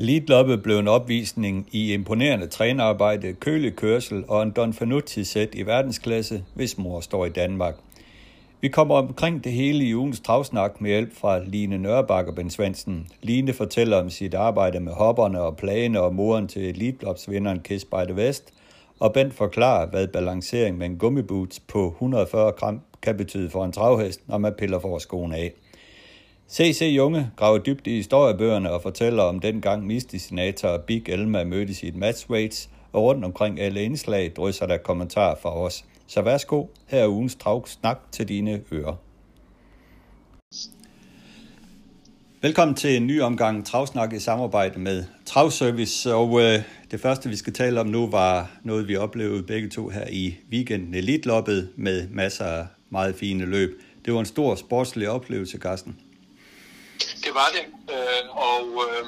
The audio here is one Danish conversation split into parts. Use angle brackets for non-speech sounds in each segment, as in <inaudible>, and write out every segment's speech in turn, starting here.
Elitloppet blev en opvisning i imponerende trænerarbejde, kølig kørsel og en Don Fanucci-sæt i verdensklasse, hvis mor står i Danmark. Vi kommer omkring det hele i ugens travsnak med hjælp fra Line Nørrebak og Ben Svendsen. Line fortæller om sit arbejde med hopperne og plagene og moren til Elitlopsvinderen Kiss by the West, og Bent forklarer, hvad balancering med en gummiboots på 140 gram kan betyde for en travhest, når man piller for skoen af. C.C. Junge graver dybt i historiebøgerne og fortæller om den gang Misty og Big Elma mødtes i et matchweights, og rundt omkring alle indslag drysser der kommentarer fra os. Så værsgo, her er ugens travk snak til dine ører. Velkommen til en ny omgang Travsnak i samarbejde med Travservice, og øh, det første vi skal tale om nu var noget vi oplevede begge to her i weekenden Elitloppet med masser af meget fine løb. Det var en stor sportslig oplevelse, Carsten. Det var det, øh, og øh,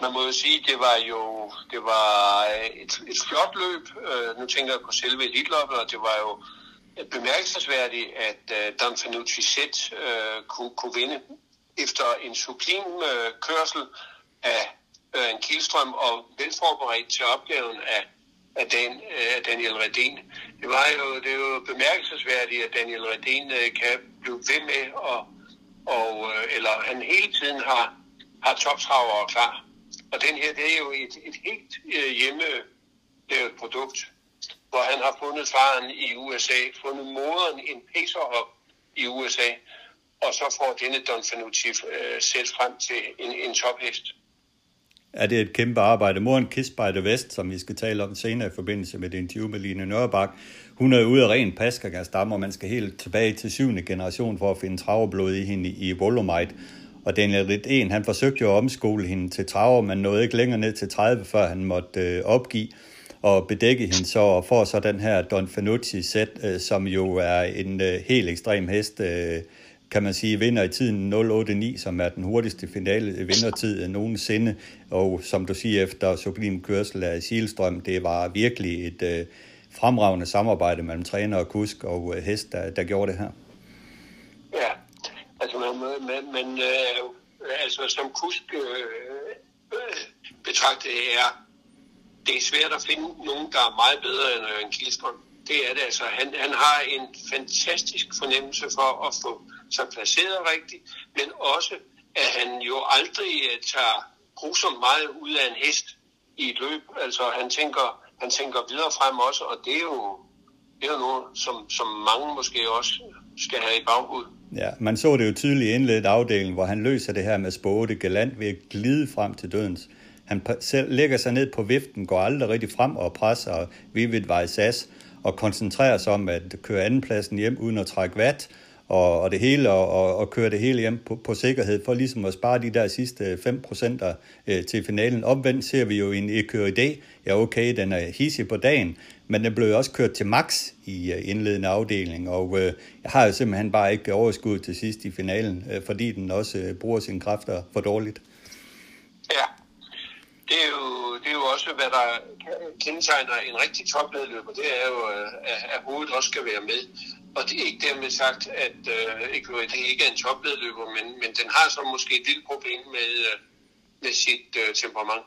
man må jo sige, det var jo det var øh, et, et flot løb. Øh, nu tænker jeg på selve elitløbet, og det var jo bemærkelsesværdigt, at øh, Dan Fanucci Zet øh, kunne, kunne vinde efter en sublim øh, kørsel af øh, en Kielstrøm og velforberedt til opgaven af, af, Dan, øh, af Daniel Redin. Det, var jo, det er jo bemærkelsesværdigt, at Daniel Redin øh, kan blive ved med at og, øh, eller han hele tiden har, har toptravere klar. Og den her, det er jo et, et helt øh, hjemmelavet produkt, hvor han har fundet faren i USA, fundet moderen en pacerhop i USA, og så får denne Don Fanucci øh, sæt frem til en, en tophest. Er det et kæmpe arbejde? Moren Kiss by the West, som vi skal tale om senere i forbindelse med det interview med Line Nørrebak, hun er ude af ren Pascal-stamme, og man skal helt tilbage til syvende generation for at finde traverblod i hende i, i Volomite. Og Daniel en, han forsøgte jo at omskole hende til traver, men nåede ikke længere ned til 30, før han måtte øh, opgive og bedække hende så, og får så den her Don Fanucci sæt, øh, som jo er en øh, helt ekstrem hest, øh, kan man sige, vinder i tiden 089, som er den hurtigste finale øh, vindertid øh, nogensinde, og som du siger, efter sublim kørsel af Silstrøm, det var virkelig et, øh, fremragende samarbejde mellem træner og kusk og øh, hest, der, der gjorde det her. Ja, altså, men, men, men øh, altså som kusk øh, øh, betragtet er, det er svært at finde nogen, der er meget bedre end en Kielstrøm. Det er det altså. Han, han har en fantastisk fornemmelse for at få sig placeret rigtigt, men også, at han jo aldrig øh, tager grusomt meget ud af en hest i et løb. Altså han tænker, han tænker videre frem også, og det er jo, det er jo noget, som, som mange måske også skal have i baghovedet. Ja, man så det jo tydeligt i indledt afdelingen, hvor han løser det her med spåde galant ved at glide frem til dødens. Han selv lægger sig ned på viften, går aldrig rigtig frem og presser Vivid Vejsas og koncentrerer sig om at køre andenpladsen hjem uden at trække vat, og, og det hele, og, og, og køre det hele hjem på, på sikkerhed, for ligesom at spare de der sidste 5% øh, til finalen. Omvendt ser vi jo en idé. ja okay, den er hissig på dagen, men den blev også kørt til max i øh, indledende afdeling, og øh, jeg har jo simpelthen bare ikke overskud til sidst i finalen, øh, fordi den også øh, bruger sine kræfter for dårligt. Ja, det er, jo, det er jo også, hvad der kendetegner en rigtig topledløber, det er jo, øh, at hovedet også skal være med. Og det er ikke dermed sagt, at øh, det ikke er en topledløber, men, men den har så måske et lille problem med, øh, med sit øh, temperament.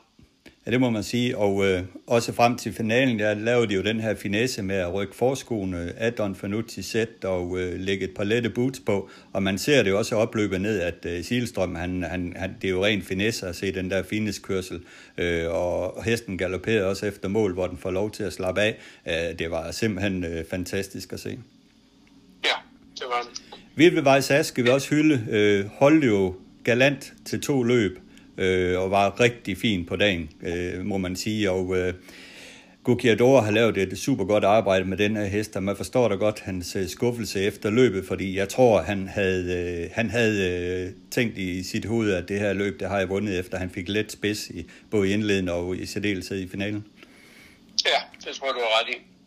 Ja, det må man sige, og øh, også frem til finalen, der lavede de jo den her finesse med at rykke forskoene af Don Fanucci sæt og øh, lægge et par lette boots på, og man ser det jo også opløbet ned, at øh, Silstrøm, han, han, han, det er jo ren finesse at se den der fineskørsel, øh, og hesten galopperede også efter mål, hvor den får lov til at slappe af. Øh, det var simpelthen øh, fantastisk at se det var det. Vilvevej SAS skal vi også hylde. Øh, holdt jo galant til to løb, øh, og var rigtig fin på dagen, øh, må man sige. Og øh, Gukiador har lavet et super godt arbejde med den her hest, og man forstår da godt hans øh, skuffelse efter løbet, fordi jeg tror, han havde, øh, han havde øh, tænkt i sit hoved, at det her løb, det har jeg vundet efter, han fik let spids i både i indledningen og i særdeleshed i finalen. det tror jeg, du har ret i.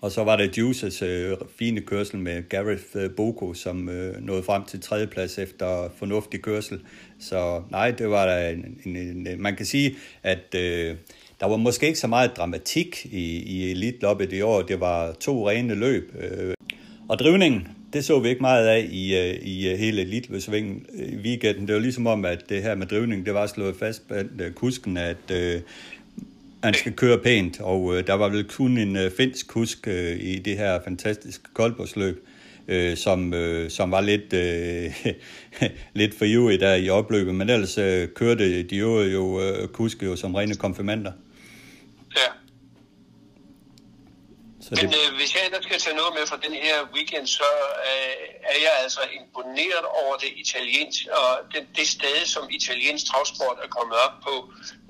Og så var der Juices øh, fine kørsel med Gareth øh, Boko, som øh, nåede frem til tredjeplads efter fornuftig kørsel. Så nej, det var der en, en, en man kan sige, at øh, der var måske ikke så meget dramatik i, i Elite-loppet i år. Det var to rene løb. Øh. Og drivningen, det så vi ikke meget af i, øh, i øh, hele Elitløsvingen i øh, weekenden. Det var ligesom om, at det her med drivning, det var slået fast på øh, kusken, at øh, han skal køre pænt, og øh, der var vel kun en øh, finsk kusk øh, i det her fantastiske koldbordsløb, øh, som, øh, som var lidt, øh, <laughs> lidt for ivrig der i opløbet, men ellers øh, kørte de øvrige jo øh, kuske jo som rene konfirmander. Ja. Så Men det... øh, hvis jeg ellers skal tage noget med fra den her weekend, så øh, er jeg altså imponeret over det italiensk og det, det sted, som italiensk travsport er kommet op på,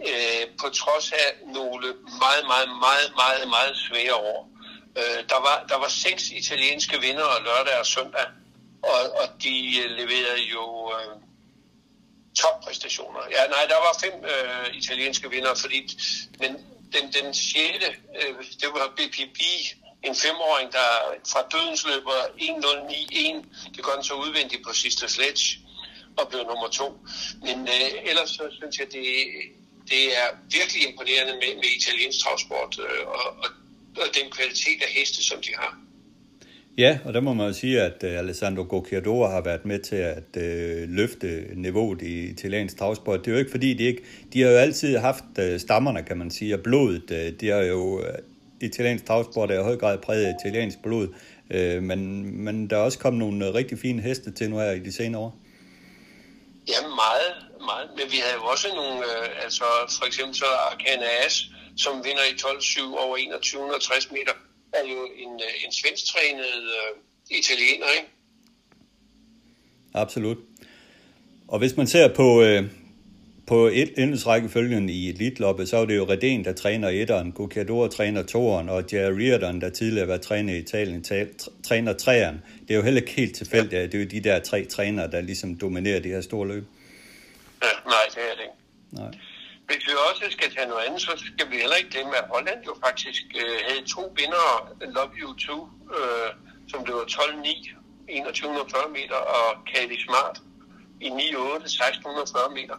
øh, på trods af nogle meget, meget, meget, meget, meget svære år. Øh, der, var, der var seks italienske vinder lørdag og søndag, og, og de leverede jo øh, toppræstationer. Ja, nej, der var fem øh, italienske vinder, fordi, men den, den 6. Øh, det var BPB, en femåring, der fra dødens løber 1.091. Det gør den så udvendigt på sidste sledge og blev nummer to. Men øh, ellers så synes jeg, det, det er virkelig imponerende med, med italiensk travsport øh, og, og, og den kvalitet af heste, som de har. Ja, og der må man jo sige, at uh, Alessandro Gocchiadoro har været med til at uh, løfte niveauet i italiensk travsport. Det er jo ikke fordi, de ikke... De har jo altid haft uh, stammerne, kan man sige, og blodet. Uh, de har jo... Uh, italiensk travsport er i høj grad præget af italiensk blod, uh, men, men der er også kommet nogle rigtig fine heste til nu her i de senere år. Ja, meget, meget. Men vi havde jo også nogle, uh, altså for eksempel så Arcana As, som vinder i 12-7 over 2160 meter er jo en, øh, en svensk-trænet uh, italiener, ikke? Absolut. Og hvis man ser på, øh, på et indelsrækkefølgen i Elitloppet, så er det jo Reden, der træner etteren, Gucciador træner toeren, og Jerry Riordan, der tidligere var træner i Italien, træner treeren. Det er jo heller ikke helt tilfældigt, at det er jo de der tre trænere, der ligesom dominerer det her store løb. Ja, nej, det er det ikke. Nej. Hvis vi også skal tage noget andet, så skal vi heller ikke glemme, at Holland jo faktisk øh, havde to vinder, Love You 2, øh, som det var 12-9, 2140 meter, og Kali Smart i 9-8, 1640 meter.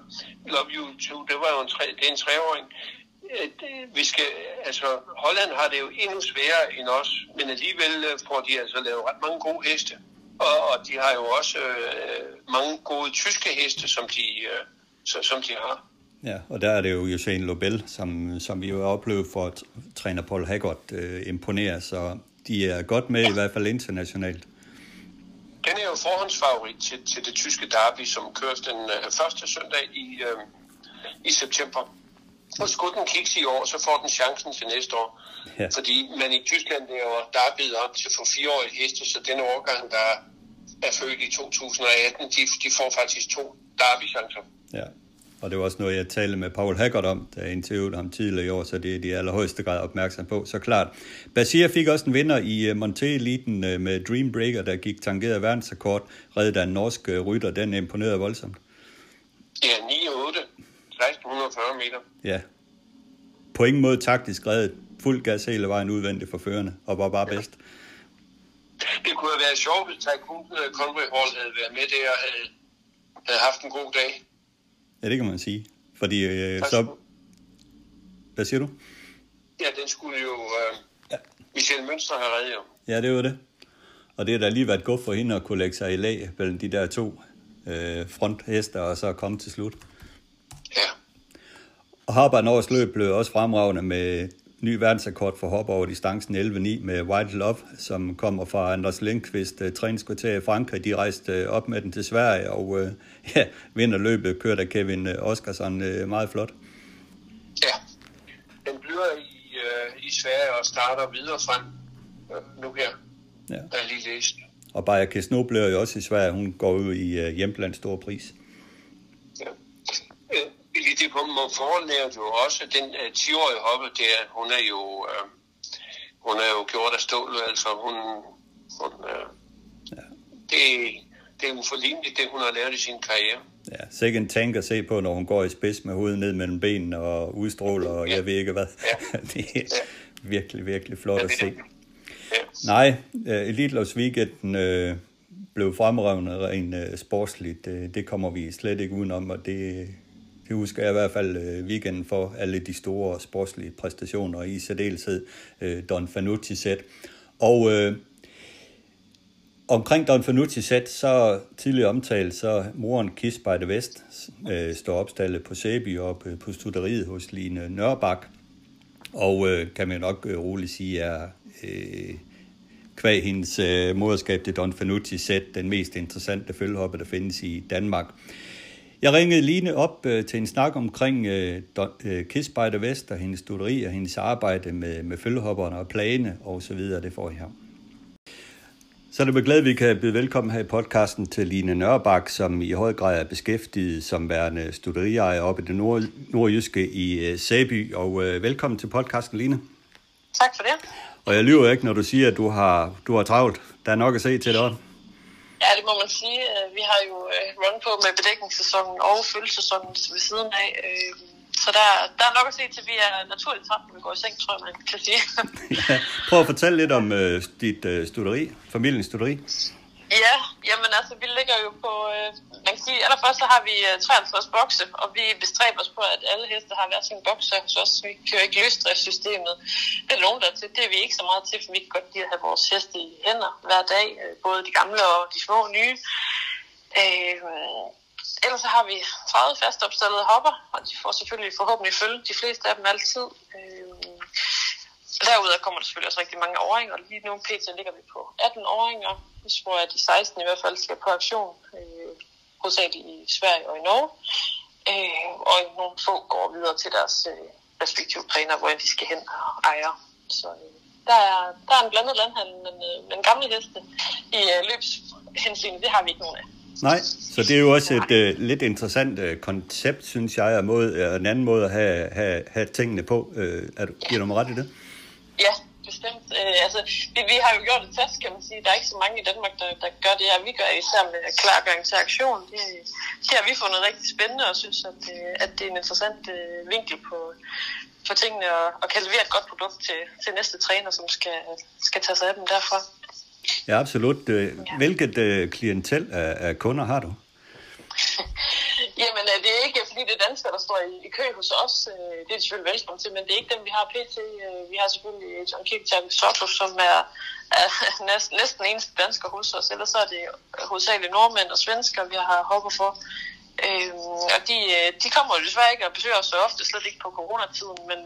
Love You 2, det var jo en, tre, det er en treåring. Øh, vi skal, altså, Holland har det jo endnu sværere end os, men alligevel øh, får de altså lavet ret mange gode heste. Og, og de har jo også øh, mange gode tyske heste, som de, øh, som de har. Ja, og der er det jo Usain Lobel, som, som vi jo har oplevet for at træner Paul Haggard øh, imponere, så de er godt med i hvert fald internationalt. Den er jo forhåndsfavorit til, til det tyske derby, som køres den øh, første søndag i, øh, i september. Og skulle den kiks i år, så får den chancen til næste år. Ja. Fordi man i Tyskland laver derbyet op til for fireårige heste, så den årgang, der er født i 2018, de, de får faktisk to derby-chancer. Ja, og det var også noget, jeg talte med Paul Haggard om, da jeg interviewede ham tidligere i år, så det er de allerhøjeste grad opmærksom på. Så klart. Basir fik også en vinder i øh, Monté-eliten øh, med Dreambreaker, der gik tangeret verdensrekord, reddet af en norsk øh, rytter. Den imponerede voldsomt. Ja, 9-8. 1640 meter. Ja. På ingen måde taktisk reddet. Fuld gas hele vejen udvendigt for førerne, og var bare ja. bedst. Det kunne have været sjovt, hvis Tycoon Conway Hall havde været med der og havde, havde haft en god dag. Ja, det kan man sige. Fordi øh, så... Hvad siger du? Ja, den skulle jo... Øh, ja. Michelle Mønster have reddet jo. Ja, det var det. Og det har da lige været godt for hende at kunne lægge sig i lag mellem de der to øh, fronthester og så komme til slut. Ja. Og Harper Norges løb blev også fremragende med ny verdensrekord for hop over distancen 11.9 med White Love, som kommer fra Anders Lindqvist, uh, træningskvarter i Frankrig. De rejste uh, op med den til Sverige, og uh, <laughs> ja, vinder løbet kørt af Kevin Oskarsson meget flot. Ja, den bliver i, uh, i Sverige og starter videre frem nu her. Ja. Der er lige læst. Og Baja Kesno bliver jo også i Sverige. Hun går ud i uh, hjemplands store pris. Lille på forlærer jo også den uh, 10-årige hoppe der, hun er jo, uh, hun er jo gjort af stål, altså hun, hun uh, ja. det, det er uforligneligt, det hun har lavet i sin karriere. Ja, sikkert en tank at se på, når hun går i spids med hovedet ned mellem benene og udstråler, og ja. jeg ved ikke hvad. Ja. <laughs> det er ja. virkelig, virkelig flot ja, at se. Ja. Nej, uh, Elite Loves Weekenden uh, blev fremragende rent uh, sportsligt. Uh, det kommer vi slet ikke udenom, og det, det husker jeg i hvert fald øh, weekenden for alle de store sportslige præstationer, i særdeleshed øh, Don Fanucci sæt. Og øh, Omkring Don Fanucci sæt, så tidligere omtalt, så moren Kiss by the West øh, står opstallet på Sæby op øh, på studeriet hos Line Nørbak. Og øh, kan man nok øh, roligt sige, er øh, kvæg hendes øh, moderskab til Don Fanucci sæt den mest interessante følgehoppe, der findes i Danmark. Jeg ringede Line op øh, til en snak omkring øh, øh, Kiss by the West og hendes studeri og hendes arbejde med, med følgehopperne og plane og så videre. Det får I her. Så er det med glæde, at vi kan byde velkommen her i podcasten til Line Nørbak, som i høj grad er beskæftiget som værende studierejer oppe i det nord, nordjyske i uh, Sæby. Og uh, velkommen til podcasten, Line. Tak for det. Og jeg lyver ikke, når du siger, at du har, du har travlt. Der er nok at se til det Ja, det må man sige. Øh, vi har jo øh, run på med bedækningssæsonen og følgesæsonen ved siden af. Øh, så der, der er nok at se til, at vi er naturligt træt, når vi går i seng, tror jeg, man kan sige. ja, <laughs> prøv at fortælle lidt om øh, dit øh, studeri, familiens studeri. Ja, jamen altså, vi ligger jo på, øh, man kan sige, allerførst så har vi øh, 53 bokse, og vi bestræber os på, at alle heste har hver sin bokse hos os. Vi kører ikke løsdriftssystemet. Det er nogen, der er til. Det er vi ikke så meget til, for vi kan godt lide at have vores heste i hænder hver dag, øh, både de gamle og de små og nye. Øh, øh, ellers så har vi 30 fastopstillede hopper, og de får selvfølgelig forhåbentlig følge de fleste af dem altid. Øh, derudover kommer der selvfølgelig også rigtig mange åringer. Lige nu pt. ligger vi på 18 åringer, hvor de 16 i hvert fald skal på aktion, øh, hovedsageligt i Sverige og i Norge. Øh, og nogle få går videre til deres øh, respektive træner, hvor de skal hen og ejer. Så øh, der, er, der er en blandet landhandel, men, øh, men gamle heste i øh, løbshenseende, det har vi ikke nogen af. Nej, så det er jo også et uh, lidt interessant uh, koncept, synes jeg, og måde, øh, en anden måde at have, have, have tingene på. Uh, er du, giver du mig ret i det? Ja, bestemt. Uh, altså, vi, vi har jo gjort et test, kan man sige. Der er ikke så mange i Danmark, der, der gør det her. Vi gør især med klargøring til aktion. Det, det har vi fundet rigtig spændende, og synes, at, uh, at det er en interessant uh, vinkel på, for tingene, og, og kan levere et godt produkt til, til næste træner, som skal, skal tage sig af dem derfra. Ja, absolut. Øh, hvilket uh, klientel af, af kunder har du? <laughs> Jamen, øh, det er ikke, øh, fordi det er danskere, der står i, i kø hos os. Øh, det er de selvfølgelig velkommen til, men det er ikke dem, vi har pt. Vi har selvfølgelig John Kirketak Sotto, som er, <laughs> er næsten, næsten eneste dansker hos os. Ellers er det hovedsageligt nordmænd og svensker, vi har hopper for. Øhm, og de, de kommer jo desværre ikke og besøger os så ofte, slet ikke på coronatiden, men,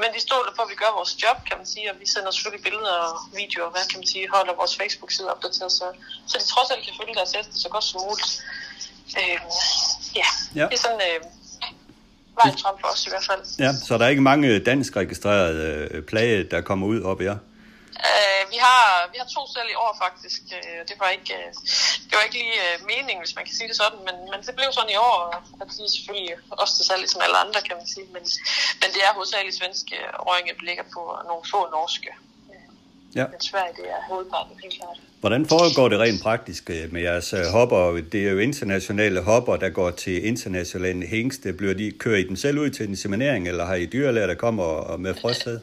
men de stoler på, at vi gør vores job, kan man sige, og vi sender selvfølgelig billeder og videoer, hvad kan man sige, holder vores Facebook-side opdateret, så, så de trods alt kan følge deres heste så godt som muligt. Øhm, ja. ja, det er sådan øh, vejen frem for os i hvert fald. Ja, så der er ikke mange dansk registrerede øh, plage, der kommer ud op, ja? Uh, vi, har, vi har to selv i år faktisk. Uh, det var ikke, uh, det var ikke lige meningen, hvis man kan sige det sådan, men, men det blev sådan i år, og de er selvfølgelig også til salg som alle andre, kan man sige. Men, men det er hovedsageligt svenske åringer, vi ligger på, og nogle få norske. Ja. Men Sverige, det er hovedparten, helt klart. Hvordan foregår det rent praktisk med jeres hopper? Det er jo internationale hopper, der går til internationale hængste. Bliver de, kører I dem selv ud til en seminering, eller har I dyrlæger, der kommer med frosted?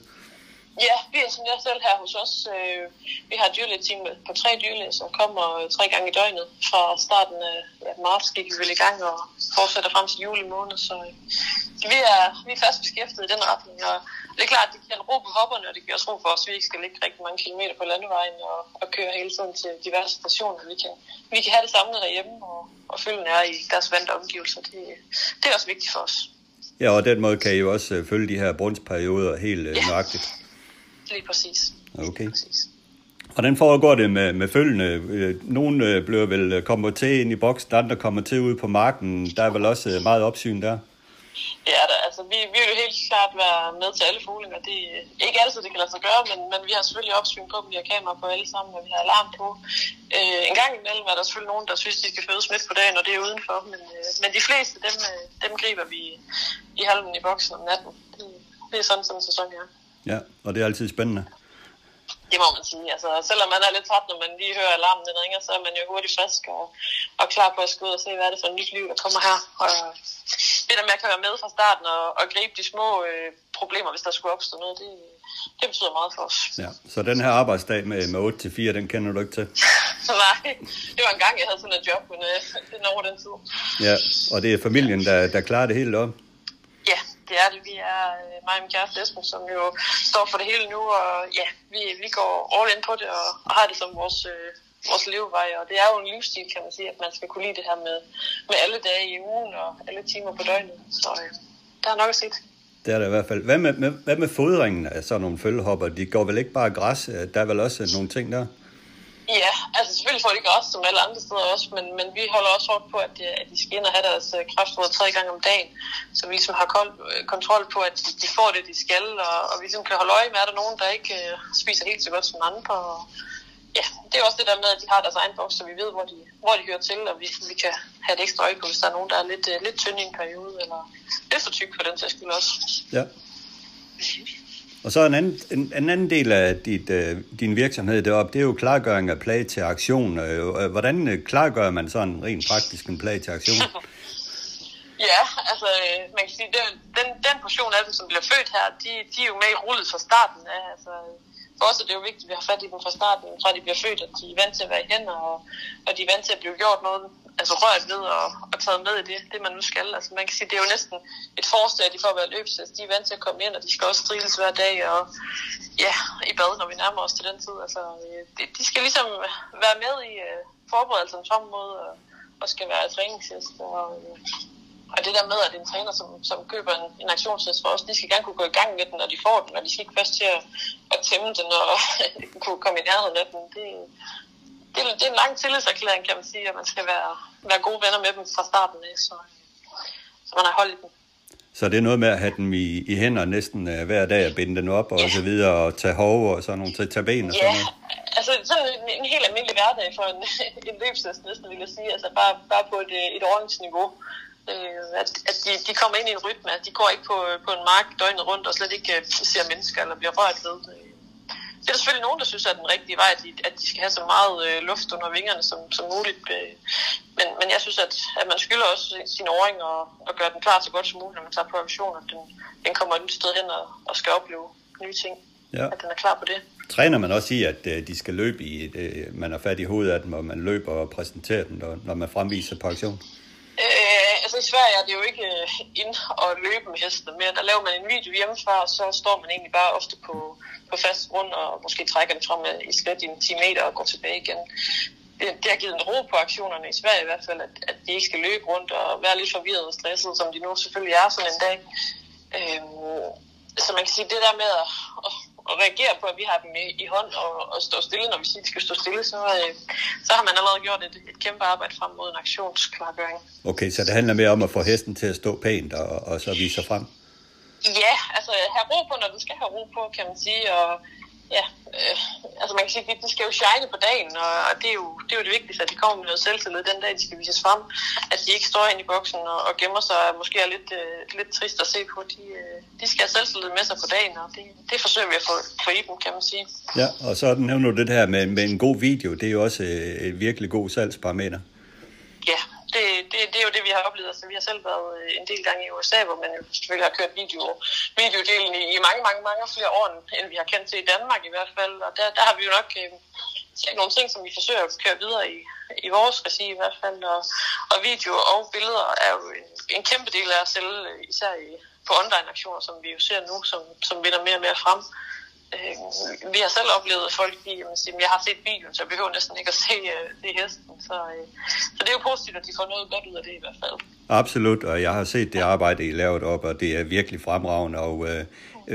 Ja, vi er som jeg selv her hos os. Øh, vi har et team på tre dyrlæger, som kommer øh, tre gange i døgnet. Fra starten af ja, marts gik vi vel i gang og fortsætter frem til juli måned. Så øh, vi er, vi er fast beskæftiget i den retning. Og det er klart, at det giver ro på hopperne, og det giver os ro for os, vi ikke skal ligge rigtig mange kilometer på landevejen og, og køre hele tiden til diverse stationer. Vi kan, vi kan have det samlet derhjemme, og, og følge er i deres vante omgivelser. Det, det er også vigtigt for os. Ja, og den måde kan I jo også følge de her brundsperioder helt ja. nøjagtigt. Lige præcis. Okay. Lige præcis. Hvordan foregår det med, med følgende? Øh, nogle øh, bliver vel øh, kommer til ind i boksen, andre kommer til ude på marken. Der er vel også meget opsyn der? Ja, der, altså vi, vi vil jo helt klart være med til alle fuglinger. Det er ikke altid, det kan lade sig gøre, men, men vi har selvfølgelig opsyn på dem. Vi har kamera på alle sammen, og vi har alarm på. Øh, en gang imellem er der selvfølgelig nogen, der synes, de skal fødes midt på dagen, og det er udenfor. Men, øh, men de fleste, dem, dem griber vi i halven i boksen om natten. Det, det er sådan, sådan en sæson er. Ja, og det er altid spændende. Det må man sige. Altså, selvom man er lidt træt, når man lige hører alarmen den ringer, så er man jo hurtigt frisk og, og klar på at skulle ud og se, hvad er det for et nyt liv, der kommer her. Og det der med at kan være med fra starten og, og gribe de små øh, problemer, hvis der skulle opstå noget, det, det betyder meget for os. Ja, så den her arbejdsdag med, med 8 til 4, den kender du ikke til? <laughs> Nej, det var en gang, jeg havde sådan et job, men øh, det er over den tid. Ja, og det er familien, der, der klarer det hele op? Ja, det er det. Vi er øh, mig og min kæreste Esben, som jo står for det hele nu, og ja, vi, vi går all in på det og, og har det som vores, øh, vores levevej, og det er jo en livsstil, kan man sige, at man skal kunne lide det her med, med alle dage i ugen og alle timer på døgnet, så øh, der er nok at sige det er der i hvert fald. Hvad med, med, hvad med fodringen af sådan nogle følgehopper? De går vel ikke bare græs? Øh, der er vel også nogle ting der? Ja, altså selvfølgelig får de græs som alle andre steder også, men, men vi holder også hårdt på, at, de, at de skal ind og have deres øh, kraftfoder tre gange om dagen, så vi ligesom har kold, øh, kontrol på, at de, de får det, de skal, og, og vi ligesom kan holde øje med, at der er nogen, der ikke uh, spiser helt så godt som andre. Og, ja, det er også det der med, at de har deres egen boks, så vi ved, hvor de, hvor de hører til, og vi, vi kan have et ekstra øje på, hvis der er nogen, der er lidt, uh, lidt tynde i en periode, eller lidt for tyk for den sags skyld også. Ja. Og så en anden, en, en anden del af dit, øh, din virksomhed deroppe, det er jo klargøring af plage til aktion. Øh, øh, hvordan øh, klargør man sådan rent praktisk en plage til aktion? <laughs> ja, altså man kan sige, den, den, den portion af dem, som bliver født her, de, de er jo med i rullet fra starten af. Altså, for os er det jo vigtigt, at vi har fat i dem fra starten, fra de bliver født, at de er vant til at være i hænder, og, og de er vant til at blive gjort noget, altså rørt ved og, og taget med i det, det man nu skal. Altså man kan sige, det er jo næsten et forstadie for at være løbsæst. De er vant til at komme ind, og de skal også striles hver dag, og ja, i bad, når vi nærmer os til den tid. Altså, de, de skal ligesom være med i øh, uh, forberedelsen frem mod, og, og skal være træningshest. Og, uh, og det der med, at en træner, som, som køber en, en aktionshest for os, de skal gerne kunne gå i gang med den, når de får den, og de skal ikke først til at, at tæmme den og <laughs> kunne komme i nærheden af den. Det, det, det er en lang tillidserklæring, kan man sige, at man skal være, være gode venner med dem fra starten af, så, så man har holdt i dem. Så det er noget med at have dem i, i hænder næsten uh, hver dag og binde den op og ja. så videre, og tage hove og sådan nogle, tage, ben og ja. sådan noget? altså sådan en, en helt almindelig hverdag for en, <laughs> en løbshest næsten, vil jeg sige. Altså bare, bare på et, et ordensniveau. Øh, at, at de, de kommer ind i en rytme, at de går ikke på, på en mark døgnet rundt og slet ikke uh, ser mennesker eller bliver rørt ved. Det er der selvfølgelig nogen, der synes er den rigtige vej, at de, at de skal have så meget øh, luft under vingerne som, som muligt. Øh, men, men jeg synes, at, at man skylder også sin åring og, og gøre den klar så godt som muligt, når man tager på auktion, at den, den kommer et nyt sted hen og, og skal opleve nye ting. Ja. At den er klar på det. Træner man også i, at øh, de skal løbe i, øh, man er fat i hovedet af dem, og man løber og præsenterer dem, når, man fremviser på auktion? Øh, altså i Sverige er det jo ikke øh, ind og løbe med hestene, mere. der laver man en video hjemmefra, og så står man egentlig bare ofte på, på fast grund og måske trækker den frem øh, i skridt i en 10 meter og går tilbage igen. Det, det har givet en ro på aktionerne i Sverige i hvert fald, at, at de ikke skal løbe rundt og være lidt forvirret og stresset, som de nu selvfølgelig er sådan en dag. Øh, så man kan sige, det der med at, at og reagere på, at vi har dem i, i hånd og, og stå stille, når vi siger, at de skal stå stille, så, øh, så har man allerede gjort et, et kæmpe arbejde frem mod en aktionsklargøring. Okay, så det handler mere om at få hesten til at stå pænt og, og så vise sig frem? Ja, altså have ro på, når den skal have ro på, kan man sige, og ja, øh, altså man kan sige, at de skal jo shine på dagen, og, og det, er jo, det er jo det vigtigste, at de kommer med noget selvtillid den dag, de skal vises frem. At de ikke står ind i boksen og, og gemmer sig, og måske er lidt, øh, lidt trist at se på. De, øh, de skal have selvtillid med sig på dagen, og det, det forsøger vi at få, få i dem, kan man sige. Ja, og så nævner du det her med, med en god video. Det er jo også øh, et virkelig god salgsparameter. Ja, det, det, det er jo det, vi har oplevet. Altså, vi har selv været øh, en del gange i USA, hvor man jo selvfølgelig har kørt video, videodelen i, i mange, mange, mange flere år, end vi har kendt til i Danmark i hvert fald. Og der, der har vi jo nok øh, set nogle ting, som vi forsøger at køre videre i, i vores regi i hvert fald. Og, og video og billeder er jo en, en kæmpe del af os selv, øh, især i, på online-aktioner, som vi jo ser nu, som, som vinder mere og mere frem. Øh, vi har selv oplevet, at folk de, siger, jeg har set videoen, så jeg behøver næsten ikke at se, uh, se hesten. Så, uh, så det er jo positivt, at de får noget godt ud af det i hvert fald. Absolut, og jeg har set det arbejde, I lavet op, og det er virkelig fremragende, og uh,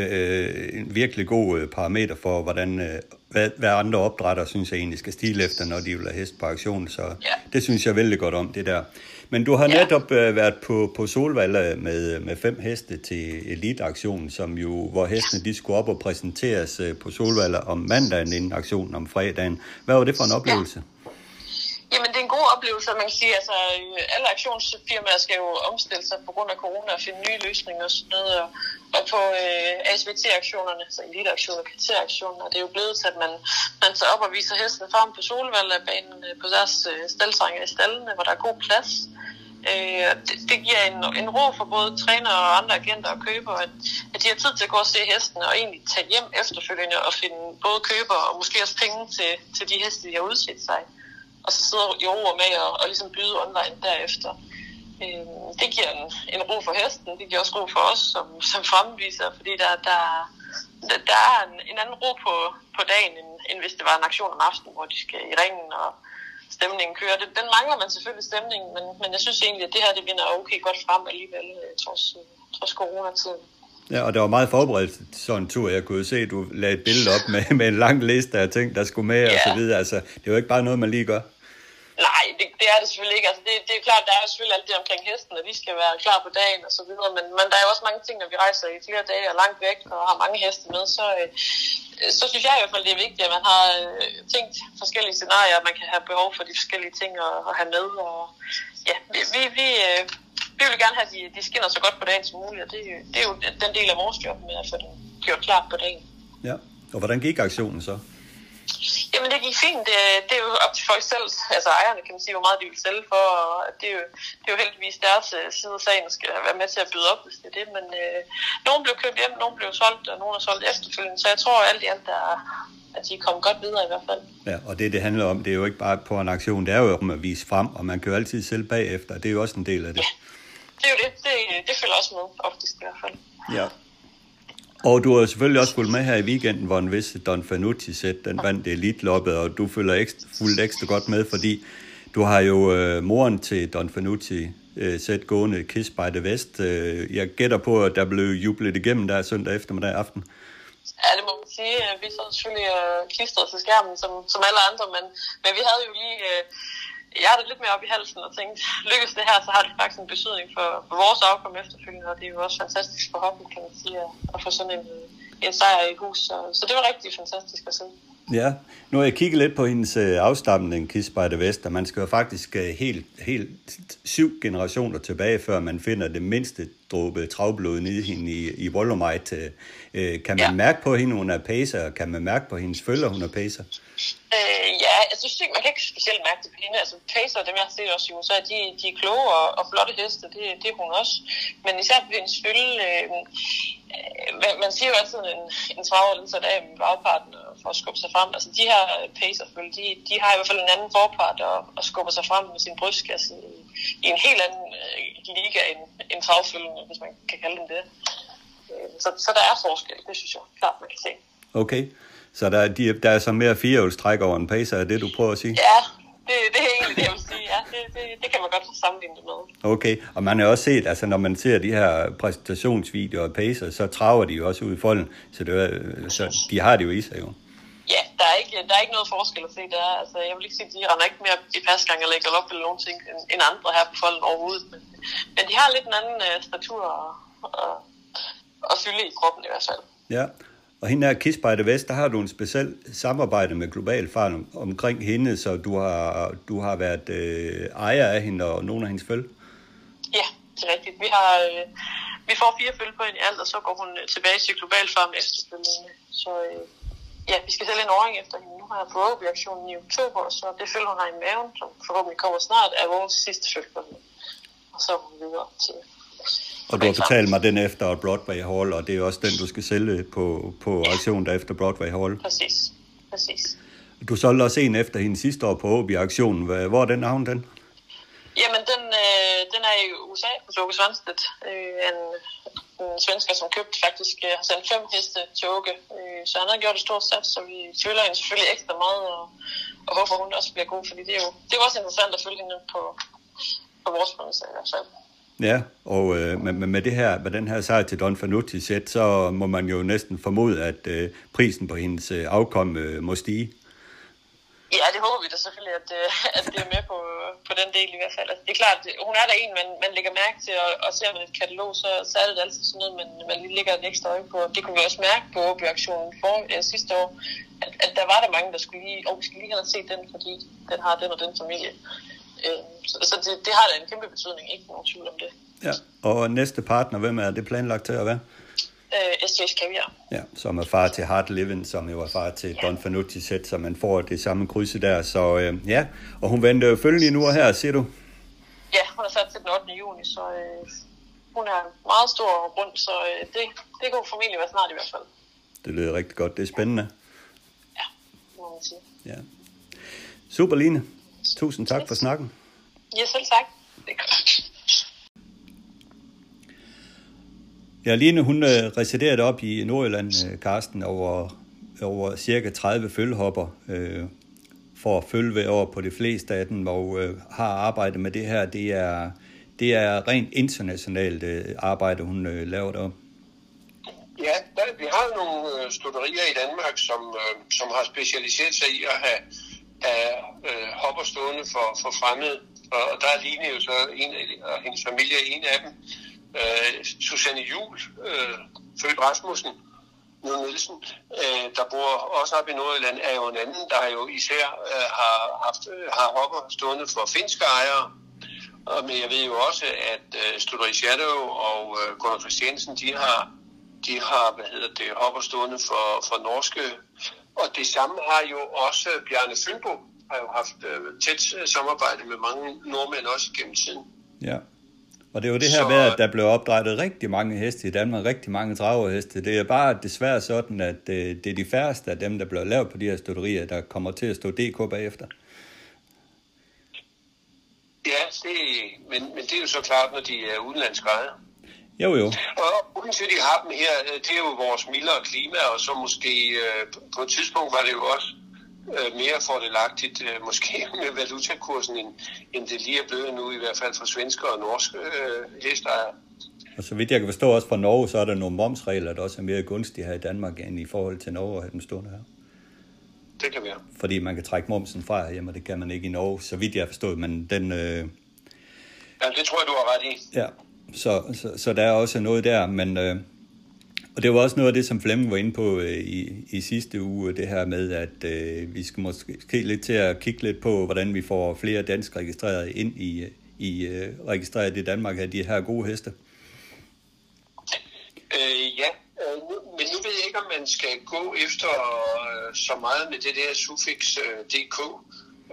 uh, en virkelig god uh, parameter for, hvordan uh, hvad, hvad andre opdrætter synes jeg egentlig skal stile efter, når de vil have hest på aktion. Så ja. det synes jeg vældig godt om, det der. Men du har ja. netop uh, været på, på Solvalg med, med fem heste til eliteaktionen, som jo, hvor hestene de skulle op og præsenteres uh, på Solvalg om mandagen inden aktionen om fredagen. Hvad var det for en oplevelse? Ja. Jamen, det er en god oplevelse, man kan sige, altså øh, alle aktionsfirmaer skal jo omstille sig på grund af corona og finde nye løsninger og sådan noget. Og, og på øh, ASVT-aktionerne, altså eliteaktioner, kriteriaktioner, det er jo blevet til, at man, man tager op og viser hesten frem på solvalgbanen øh, på deres øh, staldtrænger i stallene, hvor der er god plads. Øh, det, det giver en, en ro for både trænere og andre agenter og købere, at, at de har tid til at gå og se hesten og egentlig tage hjem efterfølgende og finde både køber og måske også penge til, til de heste, de har udset sig. Og så sidder i ro med og, og ligesom byde online derefter. Øh, det giver en, en ro for hesten, det giver også ro for os som, som fremviser, fordi der, der, der, der er en, en anden ro på, på dagen, end, end hvis det var en aktion om aftenen, hvor de skal i ringen og stemningen kører. Den, den mangler man selvfølgelig stemningen, men, men jeg synes egentlig, at det her det vinder okay godt frem alligevel, øh, trods, øh, trods coronatiden. Ja, og det var meget forberedt sådan en tur. Jeg kunne se, at du lagde et billede op med, med en lang liste af ting, der skulle med ja. og så videre. Altså, det er jo ikke bare noget, man lige gør. Nej, det, det er det selvfølgelig ikke. Altså, det, det er klart, der er selvfølgelig alt det omkring hesten, og de skal være klar på dagen og så videre. Men, men der er jo også mange ting, når vi rejser i flere dage og langt væk og har mange heste med, så, øh, så synes jeg i hvert fald, det er vigtigt, at man har øh, tænkt forskellige scenarier, man kan have behov for de forskellige ting at, at have med. Og, ja, vi, vi, vi, øh, vi vil gerne have, at de, de skinner så godt på dagen som muligt, og det, det er jo den del af vores job med at få dem gjort klar på dagen. Ja, og hvordan gik aktionen så? Jamen det gik fint. Det, det er jo op til folk selv, altså ejerne kan man sige, hvor meget de vil sælge for. Og det, er jo, det er jo heldigvis deres øh, side af sagen, skal være med til at byde op, hvis det er det. Men øh, nogen blev købt hjem, nogen blev solgt, og nogen er solgt efterfølgende. Så jeg tror alt i alt, der, at de er kommet godt videre i hvert fald. Ja, og det, det handler om, det er jo ikke bare på en aktion, det er jo om at vise frem, og man kan jo altid sælge bagefter. Det er jo også en del af det. Ja, det er jo det. Det, det følger også med, oftest i hvert fald. Ja. Og du har selvfølgelig også fulgt med her i weekenden, hvor en vis Don Fanucci sæt, den vandt elitloppet, og du følger ekstra, fuldt ekstra godt med, fordi du har jo øh, moren til Don Fanucci øh, sæt gående Kiss by the West. Øh, jeg gætter på, at der blev jublet igennem der søndag eftermiddag aften. Ja, det må man sige. Vi så selvfølgelig øh, klistret til skærmen, som, som alle andre, men, men vi havde jo lige... Øh, jeg det lidt mere op i halsen og tænkte, lykkes det her, så har det faktisk en betydning for, for vores afkom efterfølgende, og det er jo også fantastisk for hoppen, kan man sige, at, at få sådan en, en sejr i hus. Så, så det var rigtig fantastisk at se. Ja, nu har jeg kigget lidt på hendes øh, afstamning, Kiss by the West, og man skal jo faktisk øh, helt, helt syv generationer tilbage, før man finder det mindste dråbe travblod nede i hende i, i Wollermite. Øh, kan man ja. mærke på hende, hun er pacer? Kan man mærke på hendes følger, hun er pacer? Øh, ja, jeg synes ikke, man kan ikke specielt mærke det på hende. Altså pacer, dem jeg har set også i USA, de, de er kloge og, og flotte heste, det, det er hun også. Men især på hendes følge, øh, man, siger jo altid, en, en traver, den sætter af med bagparten for at skubbe sig frem. Altså de her pacer, de, de har i hvert fald en anden forpart og, og skubber sig frem med sin brystkasse i, i en helt anden øh, liga end, end travfølgende, hvis man kan kalde dem det. Øh, så, så der er forskel, det synes jeg klart, man kan se. Okay. Så der, de, der er så mere firehjulstræk over en pacer, er det, du prøver at sige? Ja, det, det er egentlig det, jeg vil sige. Ja, det, det, det kan man godt sammenligne det med. Okay, og man har også set, altså når man ser de her præsentationsvideoer af pacer, så traver de jo også ud i folden, så, det er, så de har det jo i sig jo. Ja, der er ikke, der er ikke noget forskel at se der. Altså, jeg vil ikke sige, at de render ikke mere i pasgang eller lægger op eller nogen ting end, end andre her på folden overhovedet. Men, men de har lidt en anden uh, statur og, og, og fylde i kroppen i hvert fald. Ja, og hende her, Kiss by the West, der har du en speciel samarbejde med Global Farm omkring hende, så du har, du har været øh, ejer af hende og nogle af hendes følge. Ja, det er rigtigt. Vi, har, øh, vi får fire følge på hende i alt, og så går hun øh, tilbage til Global Farm efterfølgende. Så øh, ja, vi skal sælge en åring efter hende. Nu har jeg på aktionen i oktober, så det følge, hun har i maven, som forhåbentlig kommer snart, er vores sidste følge. Og så er hun videre til og du har fortalt mig den efter Broadway Hall, og det er også den, du skal sælge på, på ja. aktionen der efter Broadway Hall. Præcis, præcis. Du solgte også en efter hende sidste år på Åby-aktionen. Hvor er den navn, den? Jamen, den, øh, den er i USA på Åke Svanstedt. Øh, en, en svensker, som købte faktisk øh, har sendt fem heste til Åke. Øh, så han har gjort et stort sats, så vi følger hende selvfølgelig ekstra meget, og, og håber, hun også bliver god, fordi det er jo det er også interessant at følge hende på, på vores præmisser i hvert fald. Ja, og øh, med, med, det her, med den her sejr til Don Fanucci sæt, så må man jo næsten formode, at øh, prisen på hendes øh, afkom øh, må stige. Ja, det håber vi da selvfølgelig, at, øh, <laughs> at det er med på, på den del i hvert fald. Altså, det er klart, hun er der en, man, man lægger mærke til, og, og ser man et katalog, så, så er det altid sådan noget, man, man lige lægger et ekstra øje på. Det kunne vi også mærke på Åby-aktionen for øh, sidste år, at, at der var der mange, der skulle lige, og vi skal lige have set den, fordi den har den og den familie. Øh, så så det, det har da en kæmpe betydning, ikke nogen tvivl om det. Ja, og næste partner, hvem er det planlagt til at være? Øh, SJ's Caviar. Ja, som er far til Hard Living, som jo er far til Don Fanucci sæt, så man får det samme krydse der. Så øh, ja, og hun venter jo følgende nu og her, siger du? Ja, hun er sat til den 8. juni, så øh, hun er meget stor og rund, så øh, det, det kunne formentlig være snart i hvert fald. Det lyder rigtig godt. Det er spændende. Ja, må man sige. Ja. Super, Line. Tusind tak for snakken. Ja, selv tak. Det er godt. Ja, Line, hun øh, residerede op i Nordjylland, øh, Karsten, over, over cirka 30 følhopper øh, for at følge hver år på de fleste af dem, og øh, har arbejdet med det her. Det er, det er rent internationalt øh, arbejde, hun øh, laver deroppe. Ja, der, vi har nogle øh, studerier i Danmark, som, øh, som har specialiseret sig i at have, have øh, hopper stående for, for fremmede. Og, og der er Line jo så en af, og hendes familie er en af dem. Øh, Susanne Jul, øh, født Rasmussen, nu Nielsen, øh, der bor også op i Nordjylland, er jo en anden, der jo især øh, har, haft, har hopper stående for finske ejere. Og, men jeg ved jo også, at øh, Studeri Shadow og øh, Gunnar Christiansen, de har, de har, hvad hedder det, hopper stående for, for norske. Og det samme har jo også Bjarne Fynbo, har jo haft øh, tæt øh, samarbejde med mange nordmænd også gennem tiden. Ja. Og det er jo det her Så- med, at der blev opdrettet rigtig mange heste i Danmark, rigtig mange dragerheste. Det er bare desværre sådan, at øh, det er de færreste af dem, der bliver lavet på de her stutterier, der kommer til at stå DK bagefter. Ja, det, men, men det er jo så klart, når de er udenlandske ejere. Jo, jo. Og uden til de har dem her, øh, det er jo vores mildere klima, og så måske øh, på et tidspunkt var det jo også øh, mere fordelagtigt, øh, måske <laughs> med valutakursen, end, end det lige er blevet nu, i hvert fald for svenske og norske øh, hestejere. Og så vidt jeg kan forstå også fra Norge, så er der nogle momsregler, der også er mere gunstige her i Danmark, end i forhold til Norge at have dem stående her. Det kan være. Fordi man kan trække momsen fra herhjemme, og det kan man ikke i Norge, så vidt jeg har forstået. Men den, øh, Ja, det tror jeg, du har ret i. Ja, så, så, så der er også noget der, men øh, og det var også noget af det, som Flemming var inde på øh, i, i sidste uge, det her med, at øh, vi skal måske lidt til at kigge lidt på, hvordan vi får flere dansk registrerede ind i, i øh, registreret i Danmark af de her gode heste. Øh, ja, øh, men nu ved jeg ikke, om man skal gå efter øh, så meget med det der suffix øh, DK,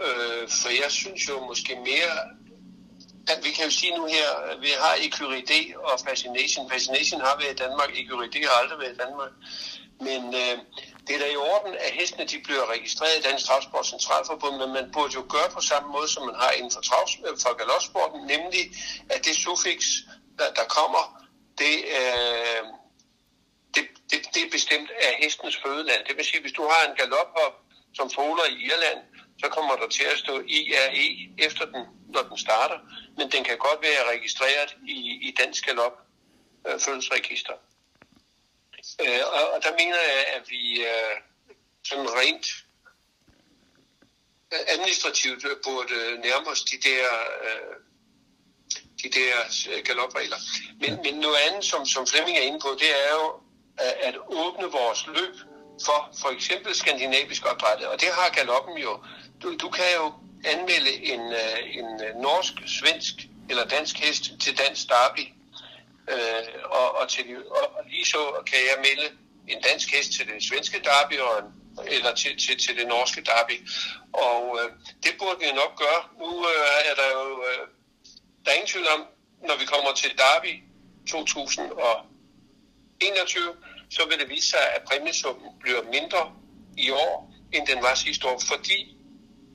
øh, for jeg synes jo måske mere, at vi kan jo sige nu her, at vi har EQRD og Fascination. Fascination har været i Danmark, EQRD har aldrig været i Danmark. Men øh, det er da i orden, at hestene de bliver registreret i Dansk Travsport Centralforbund, men man burde jo gøre på samme måde, som man har inden for, travs, øh, for galopsporten, nemlig at det suffix, der, der kommer, det, øh, det, det, det er bestemt af hestens fødeland. Det vil sige, hvis du har en galophop, som foler i Irland, så kommer der til at stå IRE efter den, når den starter. Men den kan godt være registreret i, i dansk galop øh, fødselsregister. Øh, og, og der mener jeg, at vi øh, sådan rent øh, administrativt burde nærme os de der, øh, de der øh, galopregler. Men, men noget andet, som, som Flemming er inde på, det er jo at, at åbne vores løb for for eksempel skandinavisk opdræt. Og det har galoppen jo. Du, du kan jo anmelde en, øh, en øh, norsk, svensk eller dansk hest til dansk derby. Øh, og, og, til, og, og lige så kan jeg melde en dansk hest til det svenske derby og en, eller til, til, til det norske derby. Og øh, det burde vi jo nok gøre. Nu øh, er der jo øh, der er ingen tvivl om, når vi kommer til derby 2021, så vil det vise sig, at præmiesummen bliver mindre i år, end den var sidste år, fordi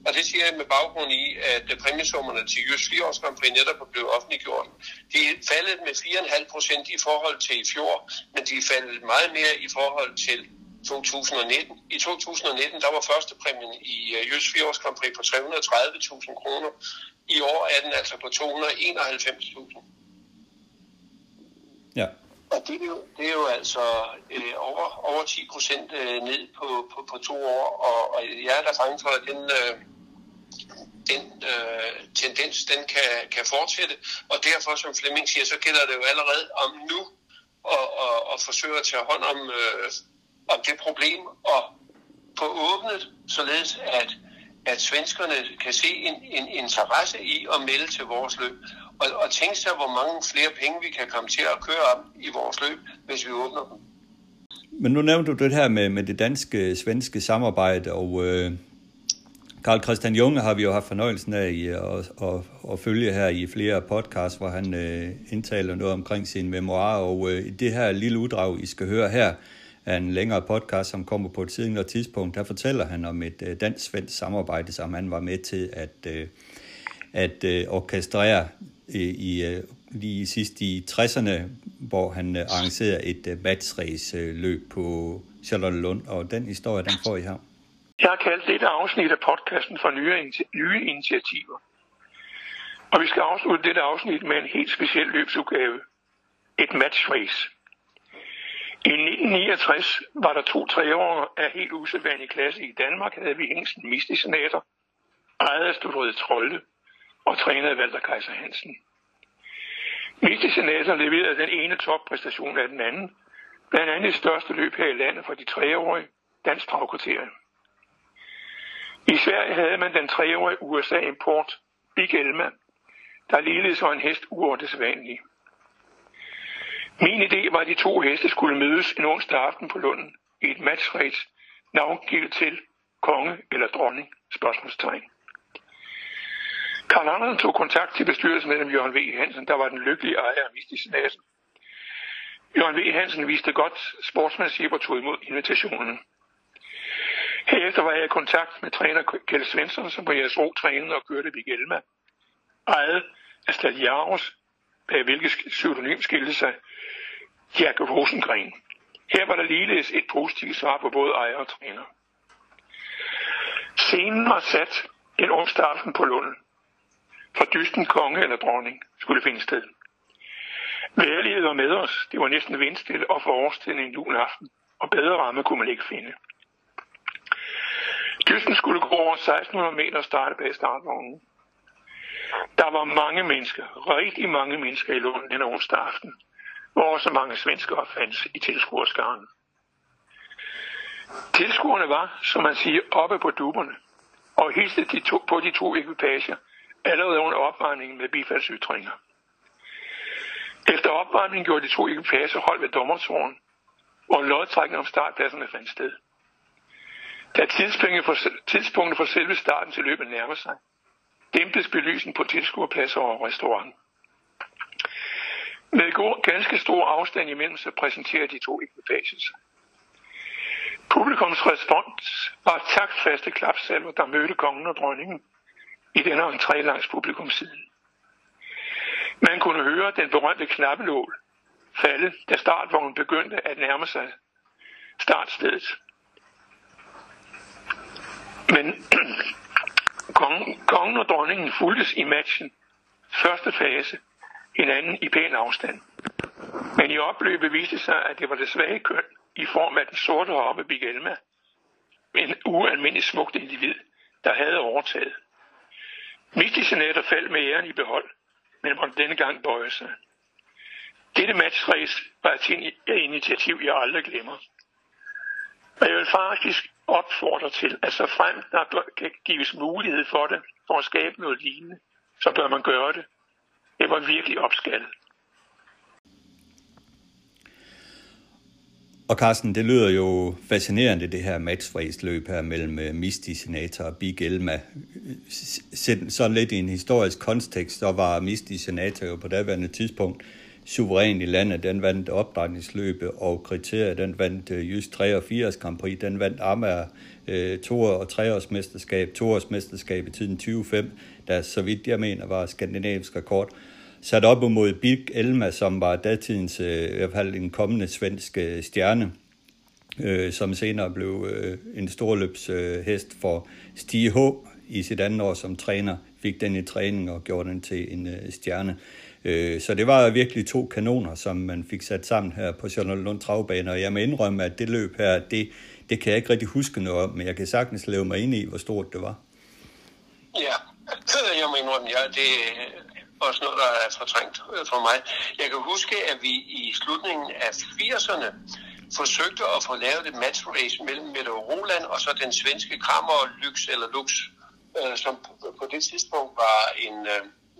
og det siger jeg med baggrund i, at præmiesummerne til Jysk 4 års Grand Prix netop er blevet offentliggjort. De er faldet med 4,5 procent i forhold til i fjor, men de er faldet meget mere i forhold til 2019. I 2019 der var første præmien i øh, Jysk 4 års Grand Prix på 330.000 kroner. I år er den altså på 291.000. Ja, Og det er jo, det er jo altså øh, over, over 10 procent øh, ned på, på, på to år, og, og jeg er da bange for, at den, øh, den øh, tendens den kan, kan fortsætte. Og derfor, som Flemming siger, så gælder det jo allerede om nu at, at, at forsøge at tage hånd om, øh, om det problem og få åbnet, således at at svenskerne kan se en, en interesse i at melde til vores løb. Og, og tænke sig, hvor mange flere penge vi kan komme til at køre op i vores løb, hvis vi åbner dem. Men nu nævnte du det her med, med det danske-svenske samarbejde, og øh, Karl Christian Junge har vi jo haft fornøjelsen af i, øh, at, at, at følge her i flere podcasts, hvor han øh, indtaler noget omkring sin memoir, og øh, det her lille uddrag, I skal høre her, er en længere podcast, som kommer på et tidligere tidspunkt. Der fortæller han om et øh, dansk-svensk samarbejde, som han var med til at, øh, at øh, orkestrere i, i øh, lige sidst i 60'erne, hvor han øh, arrangerede et øh, matchrace-løb øh, på Charlottenlund, og den historie, den får I her. Jeg har kaldt dette afsnit af podcasten for nye, nye initiativer. Og vi skal afslutte dette afsnit med en helt speciel løbsudgave. Et matchrace. I 1969 var der to treårige af helt usædvanlig klasse i Danmark, havde vi hængsten Mistisenator, ejet af Studrøde Trolde og trænet af Walter Kaiser Hansen. Mistisenator leverede den ene toppræstation af den anden, blandt andet det største løb her i landet for de treårige, Dansk Travkvarteret. I Sverige havde man den treårige USA-import Big Elma, der ligeledes var en hest uordesvanlig. Min idé var, at de to heste skulle mødes en onsdag aften på Lunden i et matchrace, navngivet til konge eller dronning, spørgsmålstegn. Karl Andersen tog kontakt til bestyrelsesmedlem Jørgen V. Hansen, der var den lykkelige ejer af Mistisnasen. Jørgen V. Hansen viste godt sportsmandskab og tog imod invitationen. Herefter var jeg i kontakt med træner Kjeld Svensson, som på jeres træner trænede og kørte Vigelma. Ejet af Stad Jaros, bag hvilket pseudonym skilte sig Jack Rosengren. Her var der ligeledes et positivt svar på både ejer og træner. Scenen var sat en onsdag aften på Lunden. For dysten konge eller dronning skulle finde sted. Værlighed var med os. Det var næsten vindstille og forårstiden en juleaften, og bedre ramme kunne man ikke finde. Dysten skulle gå over 1600 meter og starte bag startvognen. Der var mange mennesker, rigtig mange mennesker i Lund den onsdag aften, hvor også mange svenskere fandt i tilskuerskaren. Tilskuerne var, som man siger, oppe på duberne og hilste de to, på de to ekvipager allerede under opvarmningen med bifaldsytringer. Efter opvarmningen gjorde de to ekvipager hold ved dommertårn, hvor lodtrækning om startpladserne fandt sted. Da tidspunktet for, tidspunktet for selve starten til løbet nærmer sig, dæmpes belysen på tilskuerpladser og restaurant. Med god, ganske stor afstand imellem sig præsenterer de to ekvipager sig. Publikums respons var taktfaste klapsalver, der mødte kongen og dronningen i denne entré langs publikumsiden. Man kunne høre den berømte knappelål falde, da startvognen begyndte at nærme sig startstedet. Men <clears throat> kongen, kongen og dronningen fuldtes i matchen første fase hinanden i pæn afstand. Men i opløbet viste sig, at det var det svage køn i form af den sorte hoppe Bigelma, en ualmindelig smukt individ, der havde overtaget. Senater faldt med æren i behold, men måtte denne gang bøje sig. Dette matchrace var et initiativ, jeg aldrig glemmer. Og jeg vil faktisk opfordrer til, at så frem der kan gives mulighed for det, for at skabe noget lignende, så bør man gøre det. Det var virkelig opskaldet. Og Carsten, det lyder jo fascinerende, det her matchfræsløb her mellem øh, Misti Misty Senator og Big Elma. Sådan lidt i en historisk kontekst, så var Misty Senator jo på daværende tidspunkt suveræn i landet. Den vandt opdragningsløbet og kriteriet, den vandt øh, Jysk 83 Grand Prix, den vandt Amager øh, 2 og treårsmesterskab, toårsmesterskab i tiden 2005, der så vidt jeg mener var skandinavisk rekord sat op mod Big Elma, som var datidens, øh, i hvert fald en kommende svensk øh, stjerne, øh, som senere blev øh, en storløbshest øh, for Stige H. i sit andet år som træner, fik den i træning og gjorde den til en øh, stjerne. Øh, så det var virkelig to kanoner, som man fik sat sammen her på Lund Travbane, og jeg må indrømme, at det løb her, det, det kan jeg ikke rigtig huske noget om, men jeg kan sagtens leve mig ind i, hvor stort det var. Ja, <laughs> jeg må indrømme, ja, det, er også noget, der er fortrængt øh, for mig. Jeg kan huske, at vi i slutningen af 80'erne forsøgte at få lavet et match race mellem Mette Roland og så den svenske Krammer Lux eller Lux øh, som på, på det tidspunkt var en,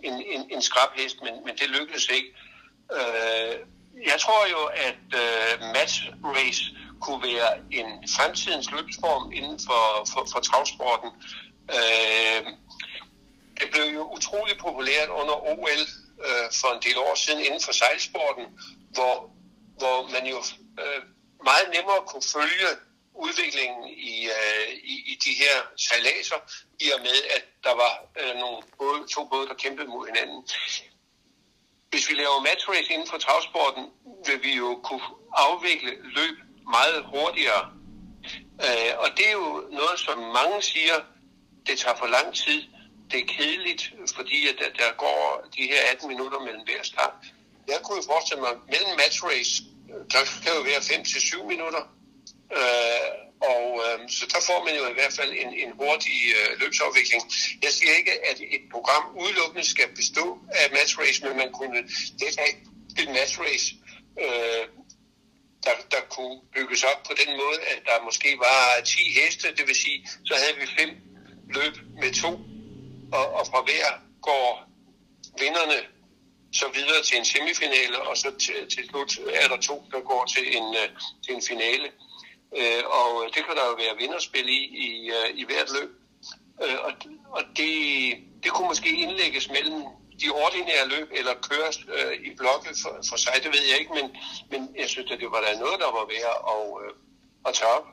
en, en, en, skrab skrabhest, men, men det lykkedes ikke. Øh, jeg tror jo, at øh, match race kunne være en fremtidens løbsform inden for, for, for travsporten. Øh, det blev jo utrolig populært under OL øh, for en del år siden inden for sejlsporten, hvor, hvor man jo øh, meget nemmere kunne følge udviklingen i, øh, i, i de her sejladser, i og med, at der var øh, nogle både, to både, der kæmpede mod hinanden. Hvis vi laver matchrace inden for travsporten, vil vi jo kunne afvikle løb meget hurtigere. Øh, og det er jo noget, som mange siger, det tager for lang tid. Det er kedeligt, fordi at der, der går de her 18 minutter mellem hver start. Jeg kunne jo forestille mig, mellem matchrace, øh, der kan jo være 5-7 minutter. Øh, og øh, så der får man jo i hvert fald en, en hurtig øh, løbsafvikling. Jeg siger ikke, at et program udelukkende skal bestå af match race, men man kunne det af et match race, øh, der, der kunne bygges op på den måde, at der måske var 10 heste, det vil sige, så havde vi fem løb med to, og, og fra hver går vinderne så videre til en semifinale, og så til, til slut er der to, der går til en, øh, til en finale. Øh, og øh, det kan der jo være vinderspil i, i, øh, i hvert løb. Øh, og og det, det kunne måske indlægges mellem de ordinære løb, eller køres øh, i blokke for, for sig, det ved jeg ikke, men, men jeg synes, at det var da noget, der var værd at, øh, at tage op.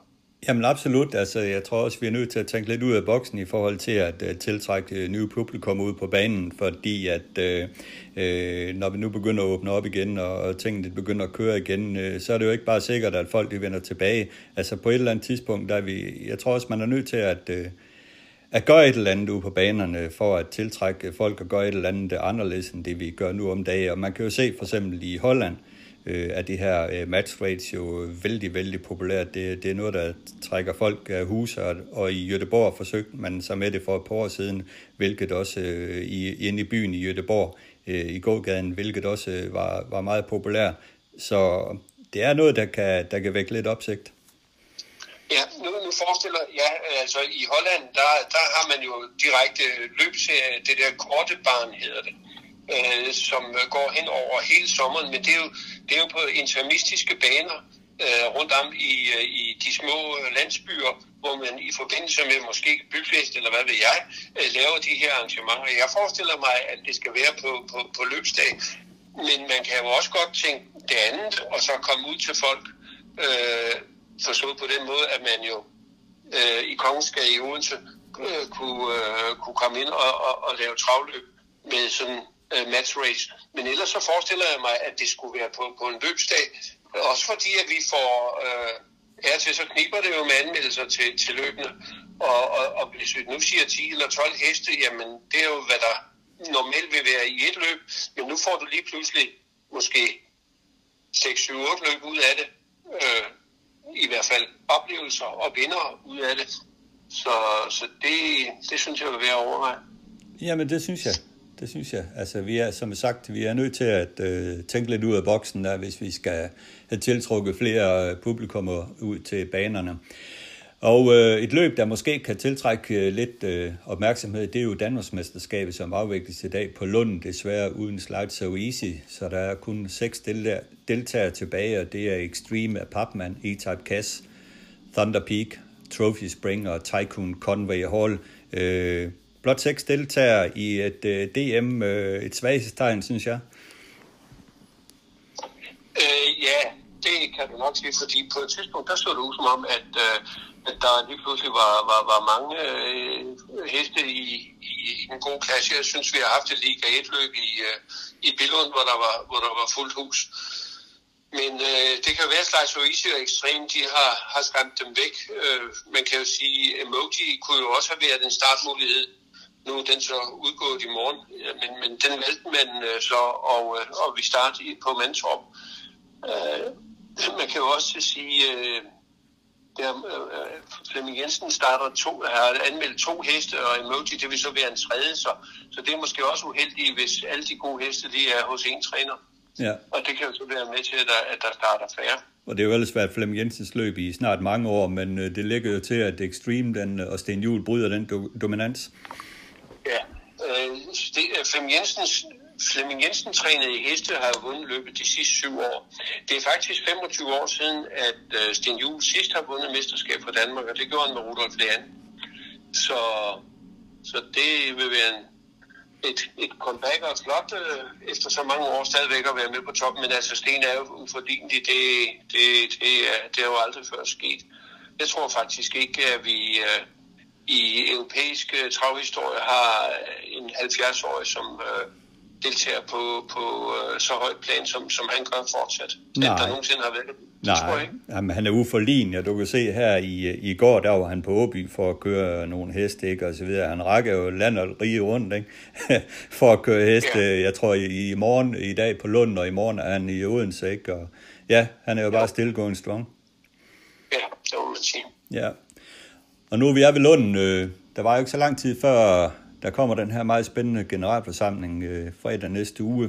Jamen absolut. Altså, jeg tror også, vi er nødt til at tænke lidt ud af boksen i forhold til at uh, tiltrække uh, nye publikum ud på banen, fordi at uh, uh, når vi nu begynder at åbne op igen, og, og tingene begynder at køre igen, uh, så er det jo ikke bare sikkert, at folk de vender tilbage. Altså på et eller andet tidspunkt, der er vi, jeg tror også, man er nødt til at, uh, at gøre et eller andet ude på banerne, for at tiltrække folk og gøre et eller andet anderledes, end det vi gør nu om dagen. Og man kan jo se for eksempel i Holland, øh, er det her øh, match rates jo vældig, vældig populært. Det, det er noget, der trækker folk af hus, og, og i Jødeborg forsøgte man sig med det for et par år siden, hvilket også øh, i, inde i byen i Jødeborg, øh, i gågaden, hvilket også øh, var, var meget populært. Så det er noget, der kan, der kan vække lidt opsigt. Ja, nu, nu forestiller ja, altså i Holland, der, der har man jo direkte løbserie, det der korte barn hedder det, øh, som går hen over hele sommeren, men det er jo, det er jo på intermistiske baner øh, rundt om i, øh, i de små landsbyer, hvor man i forbindelse med måske byfest eller hvad ved jeg, øh, laver de her arrangementer. Jeg forestiller mig, at det skal være på, på, på løbsdag, men man kan jo også godt tænke det andet, og så komme ud til folk, øh, forstået på den måde, at man jo øh, i Kongensgade i Odense øh, kunne, øh, kunne komme ind og, og, og lave travløb med sådan øh, match race. Men ellers så forestiller jeg mig, at det skulle være på, på en løbsdag. Også fordi, at vi får... Øh, her til, så kniber det jo med anmeldelser til, til løbende. Og, og, og hvis vi nu siger 10 eller 12 heste, jamen det er jo, hvad der normalt vil være i et løb. Men nu får du lige pludselig måske 6-7-8 løb ud af det. Øh, I hvert fald oplevelser og vinder ud af det. Så, så det, det synes jeg vil være overvej. Jamen det synes jeg det synes jeg. Altså, vi er, som sagt, vi er nødt til at øh, tænke lidt ud af boksen, der, hvis vi skal have tiltrukket flere øh, publikummer ud til banerne. Og øh, et løb, der måske kan tiltrække øh, lidt øh, opmærksomhed, det er jo Danmarksmesterskabet, som afvikles i dag på Lund, desværre uden Slide So Easy, så der er kun seks deltagere tilbage, og det er Extreme af Papman, E-Type Cass, Thunder Peak, Trophy Spring og Tycoon Conway Hall. Øh, blot seks deltagere i et øh, DM, øh, et svaghedstegn, synes jeg. Øh, ja, det kan du nok sige, fordi på et tidspunkt, der så det ud som om, at, øh, at der lige pludselig var, var, var mange øh, heste i, i, i en god klasse. Jeg synes, vi har haft et Liga 1-løb i, øh, i Billund, hvor der var, hvor der var fuldt hus. Men øh, det kan være, at Slice Easy og Extreme, de har, har skræmt dem væk. Øh, man kan jo sige, Emoji kunne jo også have været en startmulighed nu er den så udgået i morgen, men, men den valgte man øh, så, og, øh, og vi starter på Mantorp. Øh, man kan jo også sige, øh, der, øh, Flemming Jensen starter to, har anmeldt to heste, og Emoji, det vil så være en tredje, så, så det er måske også uheldigt, hvis alle de gode heste, de er hos en træner. Ja. Og det kan jo så være med til, at der, at der starter færre. Og det har jo ellers været Flemming Jensens løb i snart mange år, men øh, det ligger jo til, at Extreme den, og Sten Juhl bryder den do- dominans. Ja, øh, det, Flemming Jensens Flemming Jensen trænede i heste har vundet løbet de sidste syv år. Det er faktisk 25 år siden, at øh, Sten Juhl sidst har vundet mesterskab for Danmark, og det gjorde han med Rudolf Leand. Så, så det vil være en, et, et comeback og et flot øh, efter så mange år stadigvæk at være med på toppen. Men altså, Sten er jo uforlignelig. Det, det, det, er, det er jo aldrig før sket. Jeg tror faktisk ikke, at vi øh, i europæisk øh, travhistorie har en 70-årig, som øh, deltager på, på øh, så højt plan, som, som han gør fortsat. Nej. At der nogensinde har været det. Det tror jeg Nej, ikke. jamen, han er uforlignet, og du kan se her i, i går, der var han på Åby for at køre nogle heste, ikke, og så videre. Han rækker jo land og rige rundt, ikke? <laughs> for at køre heste. Ja. Jeg tror, i, i morgen, i dag på Lund, og i morgen er han i Odense, ikke? Og ja, han er jo bare stillgående strong. Ja, det må man sige. Ja. Og nu er vi er ved Lund. Øh, der var jo ikke så lang tid før, der kommer den her meget spændende generalforsamling øh, fredag næste uge.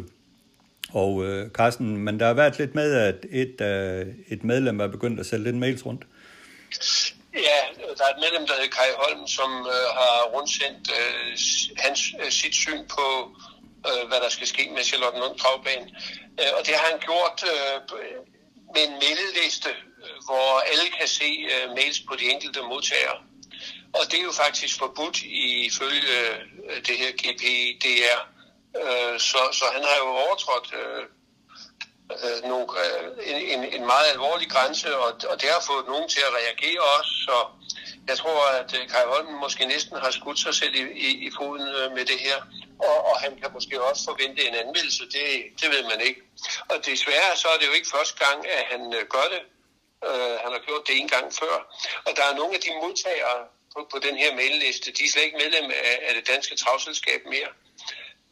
Og øh, Carsten, men der har været lidt med, at et, øh, et medlem er begyndt at sælge lidt mails rundt. Ja, der er et medlem, der hedder Kai Holm, som øh, har rundsendt øh, hans, øh, sit syn på, øh, hvad der skal ske med Charlottenlund Travbane. Øh, og det har han gjort øh, med en mailliste, øh, hvor alle kan se øh, mails på de enkelte modtagere. Og det er jo faktisk forbudt ifølge øh, det her GPDR. Øh, så, så han har jo overtrådt øh, øh nogle, en, en, en meget alvorlig grænse, og, og det har fået nogen til at reagere også. Så jeg tror, at Kai Holm måske næsten har skudt sig selv i, i, i foden med det her, og, og han kan måske også forvente en anmeldelse, det, det ved man ikke. Og desværre så er det jo ikke første gang, at han gør det. Uh, han har gjort det en gang før. Og der er nogle af de modtagere på, på den her mailliste, de er slet ikke medlem af, af det danske travselskab mere.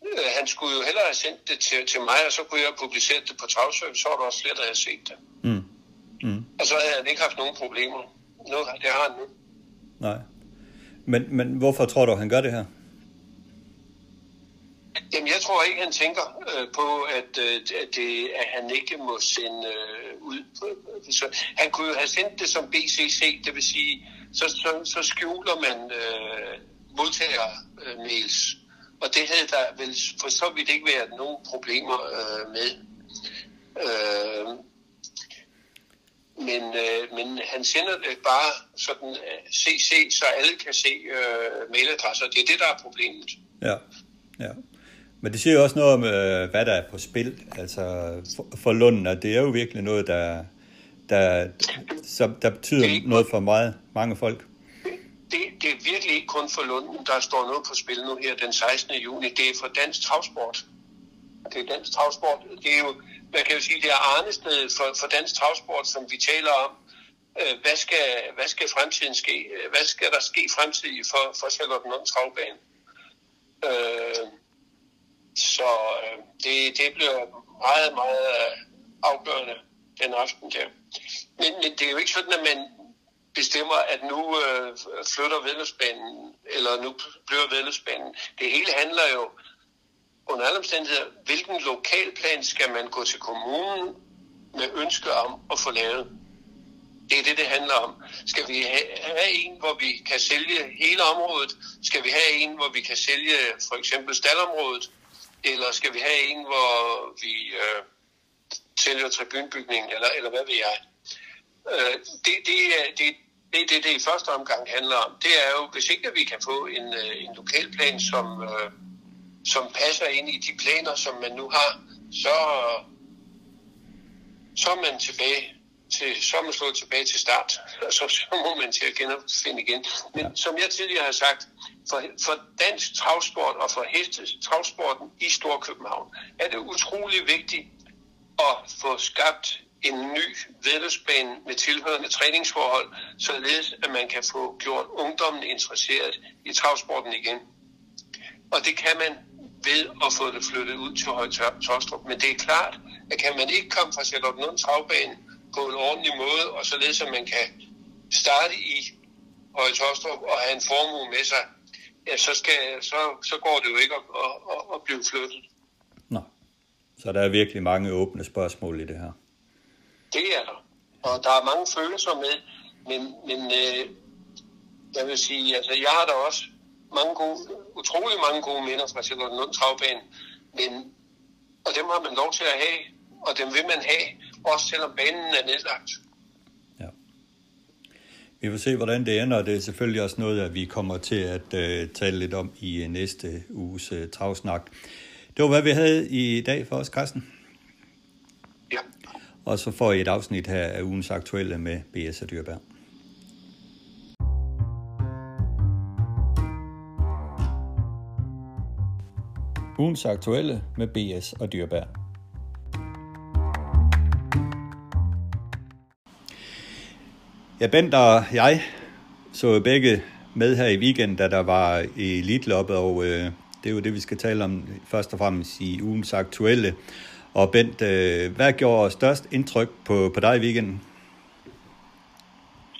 Øh, han skulle jo hellere have sendt det til, til mig, og så kunne jeg publicere det på Travservice, så var der også flere, der havde set det. Mm. Mm. Og så havde han ikke haft nogen problemer. Nu, det har han nu. Nej. Men, men hvorfor tror du, han gør det her? Jamen, jeg tror ikke, han tænker øh, på, at, øh, det, at han ikke må sende øh, ud. Øh, så, han kunne jo have sendt det som BCC, det vil sige, så, så, så skjuler man øh, modtager-mails. Og det havde der vel for så vidt ikke været nogen problemer øh, med. Øh, men, øh, men han sender det bare sådan øh, CC, så alle kan se øh, mailadresser. Det er det, der er problemet. Ja, ja. Men det siger jo også noget om, øh, hvad der er på spil, altså for, for Lunden, og det er jo virkelig noget, der, der, som, der betyder er ikke noget for meget, mange folk. det, det er virkelig ikke kun for Lunden, der står noget på spil nu her den 16. juni. Det er for dansk travsport. Det er dansk travsport. Det er jo, man kan jo sige, det er arnested for, for dansk travsport, som vi taler om. Øh, Hvad skal, hvad skal fremtiden ske? Hvad skal der ske fremtidigt for, for Charlottenlund Travbane? Øh, så øh, det, det bliver meget, meget øh, afgørende den aften der. Men, men det er jo ikke sådan, at man bestemmer, at nu øh, flytter vedløbsbanen, eller nu bliver vedløbsbanen. Det hele handler jo under alle omstændigheder, hvilken lokalplan skal man gå til kommunen med ønske om at få lavet. Det er det, det handler om. Skal vi have en, hvor vi kan sælge hele området? Skal vi have en, hvor vi kan sælge for eksempel staldområdet? Eller skal vi have en, hvor vi øh, sælger tribunbygningen, eller, eller hvad ved jeg? Øh, det, det, er- det, det, det, det i første omgang handler om, det er jo, hvis ikke vi kan få en, øh, en lokalplan, som, øh, som passer ind i de planer, som man nu har, så, så er man tilbage til, så er man slået tilbage til start, og <laughs> så, så må man til at genopfinde igen. Men som jeg tidligere har sagt, for, for dansk travsport og for heste travsporten i Storkøbenhavn er det utrolig vigtigt at få skabt en ny vedløbsbane med tilhørende træningsforhold, således at man kan få gjort ungdommen interesseret i travsporten igen. Og det kan man ved at få det flyttet ud til Høje Tostrup. Men det er klart, at kan man ikke komme fra Charlottenlund Travbane på en ordentlig måde, og således at man kan starte i Høje Tostrup og have en formue med sig, ja, så, skal, så, så går det jo ikke at, at, at, at blive flyttet. Nå. Så der er virkelig mange åbne spørgsmål i det her. Det er der. Og der er mange følelser med, men, men øh, jeg vil sige, altså jeg har da også mange gode, utrolig mange gode minder fra Charlotte Lund Travbanen, men, og dem har man lov til at have, og dem vil man have, også selvom banen er nedlagt. Ja. Vi får se, hvordan det ender, og det er selvfølgelig også noget, at vi kommer til at uh, tale lidt om i uh, næste uges uh, travsnak. Det var, hvad vi havde i dag for os, Carsten. Ja. Og så får I et afsnit her af ugens aktuelle med B.S. og Dyrberg. Ugens aktuelle med B.S. og Dyrberg. Ja, Bent og jeg så begge med her i weekenden, da der var i Elitloppet, og øh, det er jo det, vi skal tale om først og fremmest i ugens aktuelle. Og Bent, øh, hvad gjorde størst indtryk på, på dig i weekenden?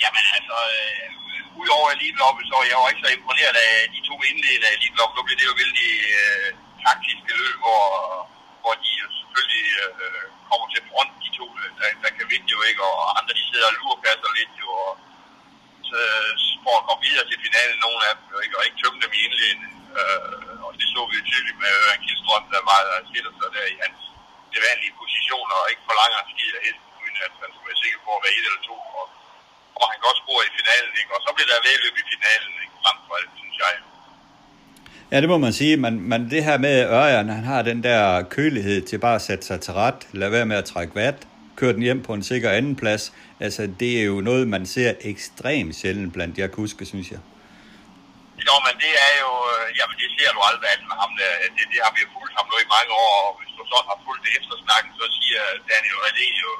Jamen altså, øh, udover Elitloppet, så jeg var ikke så imponeret af de to indledende af Elitloppet. Nu blev det jo vældig øh, taktiske løb, hvor, hvor de selvfølgelig øh, kommer til front, de to, øh, der, der kan vinde jo ikke, og andre de sidder og lurpasser lidt jo, og så, øh, for at komme videre til finalen, nogle af dem jo ikke, og ikke tømme dem i indledningen. Øh, og det så vi jo tydeligt med Øren Kildstrøm, der var der sætter sig der i hans vanlige positioner, og ikke forlanger en skid af hesten, uden at han skulle være sikker på at være et eller to, og, og han kan også score i finalen, ikke? og så bliver der vedløb i finalen, ikke? frem for alt, synes jeg. Ja, det må man sige, men, men det her med Ørjan, han har den der kølighed til bare at sætte sig til ret, lade være med at trække vat, køre den hjem på en sikker anden plads. Altså, det er jo noget, man ser ekstremt sjældent blandt jeg huske, synes jeg. Jo, men det er jo, øh, jamen det ser du aldrig andet med ham der. Det, det har vi fulgt ham nu i mange år, og hvis du så har fulgt det efter snakken, så siger Daniel Redén jo